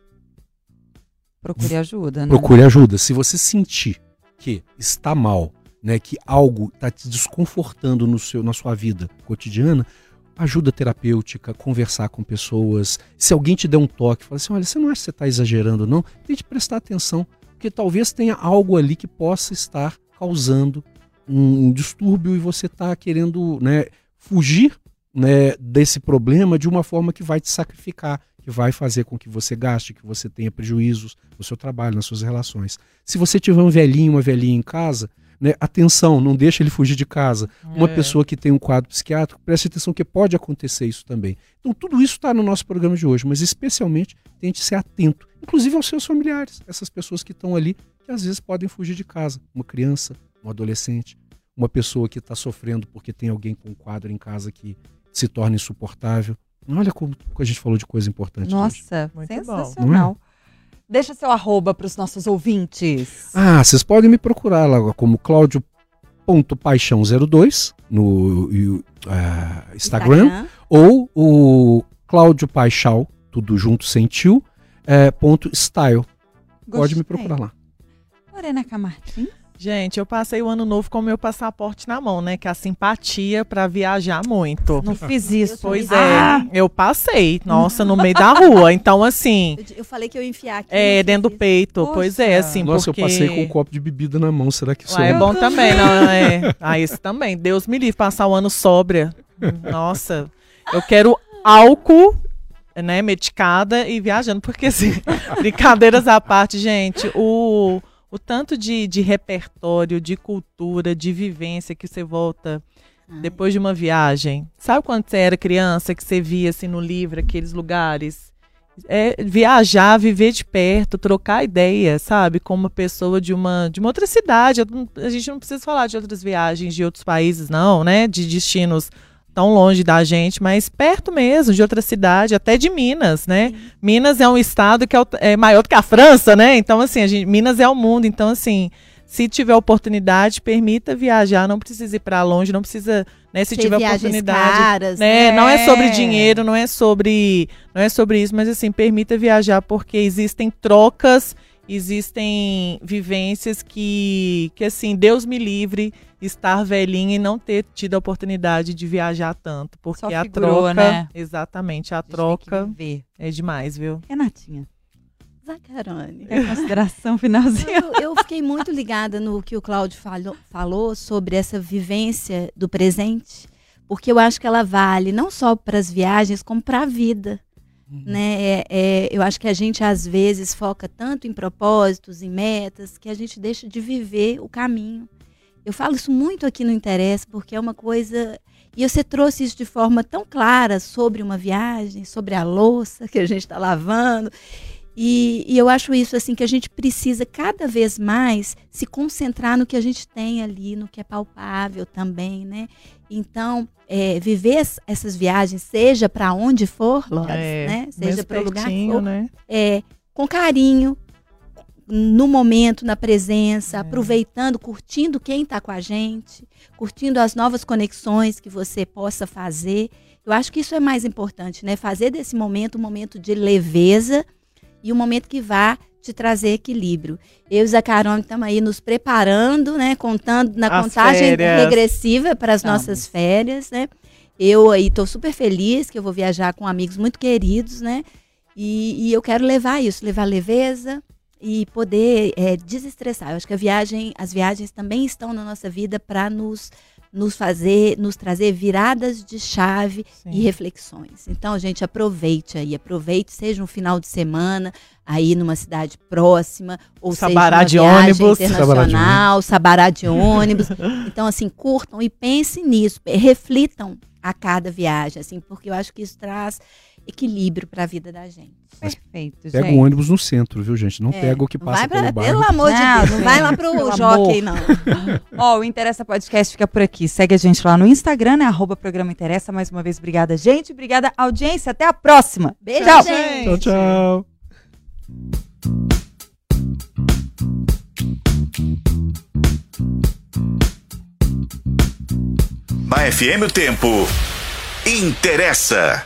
procure ajuda, né? Procure ajuda. Se você sentir que está mal, né, que algo está te desconfortando no seu, na sua vida cotidiana, ajuda terapêutica, conversar com pessoas. Se alguém te der um toque, fala assim: olha, você não acha que você está exagerando, não? Tente prestar atenção, porque talvez tenha algo ali que possa estar causando um distúrbio e você está querendo né, fugir né, desse problema de uma forma que vai te sacrificar, que vai fazer com que você gaste, que você tenha prejuízos no seu trabalho, nas suas relações. Se você tiver um velhinho, uma velhinha em casa, né, atenção, não deixa ele fugir de casa. Uma É. pessoa que tem um quadro psiquiátrico, preste atenção que pode acontecer isso também. Então tudo isso está no nosso programa de hoje, mas especialmente tente ser atento, inclusive aos seus familiares, essas pessoas que estão ali, que às vezes podem fugir de casa. Uma criança, um adolescente, uma pessoa que está sofrendo porque tem alguém com um quadro em casa que se torna insuportável. Olha como a gente falou de coisa importante. Nossa, Muito sensacional. Deixa seu arroba para os nossos ouvintes. Ah, vocês podem me procurar lá como Claudio.paixão02 no e, ah, Instagram, ou o Cláudio Paixão, tudo junto sem tio, é, ponto style. Pode me Gostei. procurar lá. Lorena Camartim. Gente, eu passei o ano novo com o meu passaporte na mão, né? Que é a simpatia pra viajar muito. Não fiz isso. Pois Ah, é, eu passei, nossa, no meio da rua. Então, assim, Eu, eu falei que eu ia enfiar aqui. é dentro do peito. Poxa. Pois é, assim, Nossa, porque... eu passei com um copo de bebida na mão. Será que isso Ah, é bom também, não é? Ah, isso também. Deus me livre, passar o ano sóbria. Nossa, eu quero álcool, né, medicada e viajando, porque assim, brincadeiras à parte, gente, o, o tanto de, de repertório, de cultura, de vivência que você volta Ai. depois de uma viagem. Sabe quando você era criança, que você via assim no livro aqueles lugares? É, viajar, viver de perto, trocar ideia, sabe? Com uma pessoa de uma, de uma outra cidade. A gente não precisa falar de outras viagens de outros países, não, né? De destinos tão longe da gente, mas perto mesmo, de outra cidade, até de Minas, né? Minas é um estado que é, é maior do que a França, né? Então, assim, a gente, Minas é o mundo. Então, assim, se tiver oportunidade, permita viajar, não precisa ir para longe, não precisa, né? Se Ter tiver oportunidade caras, né? É. Não é sobre dinheiro, não é sobre, não é sobre isso, mas assim, permita viajar porque existem trocas, existem vivências que, que assim, Deus me livre estar velhinha e não ter tido a oportunidade de viajar tanto, porque Só a figurou, troca, né? exatamente, a A troca é demais, viu? Renatinha, Zacarone. quer consideração finalzinha? Eu, eu fiquei muito ligada no que o Cláudio falou, falou sobre essa vivência do presente, porque eu acho que ela vale não só para as viagens, como para a vida. Né? É- é, eu acho que a gente, às vezes, foca tanto em propósitos, em metas, que a gente deixa de viver o caminho. Eu falo isso muito aqui no Interessa, porque é uma coisa. E você trouxe isso de forma tão clara sobre uma viagem, sobre a louça que a gente está lavando. E, e eu acho isso assim que a gente precisa cada vez mais se concentrar no que a gente tem ali, no que é palpável também, né? Então, é, viver es- essas viagens, seja para onde for, Loras, É, né? Seja para o lugar que for, né? é, com carinho, no momento, na presença, É. aproveitando, curtindo quem está com a gente, curtindo as novas conexões que você possa fazer. Eu acho que isso é mais importante, né? Fazer desse momento um momento de leveza e um momento que vá te trazer equilíbrio. Eu e o Zacarone estamos aí nos preparando, né? Contando na As contagem férias. regressiva para as nossas férias, né? Eu aí estou super feliz que eu vou viajar com amigos muito queridos, né? E, e eu quero levar isso, levar leveza e poder é, desestressar. Eu acho que a viagem, as viagens também estão na nossa vida para nos, nos fazer, nos trazer viradas de chave Sim. e reflexões. Então, gente, aproveite aí, aproveite, seja um final de semana aí numa cidade próxima, ou Sabará seja de ônibus. internacional, Sabará de ônibus. Então, assim, curtam e pensem nisso, reflitam a cada viagem, assim, porque eu acho que isso traz equilíbrio para a vida da gente. Perfeito, Pega gente. o ônibus no centro, viu, gente? Não É, pega o que não passa vai pra- pelo bairro. Pelo amor de Não, Deus, não vai lá pro jockey, não. Ó, o Interessa Podcast fica por aqui. Segue a gente lá no Instagram, né? Arroba Programa Interessa. Mais uma vez, obrigada, gente. Obrigada, audiência. Até a próxima. Beijo, Tchau. gente. Tchau, tchau. Na FM o tempo interessa.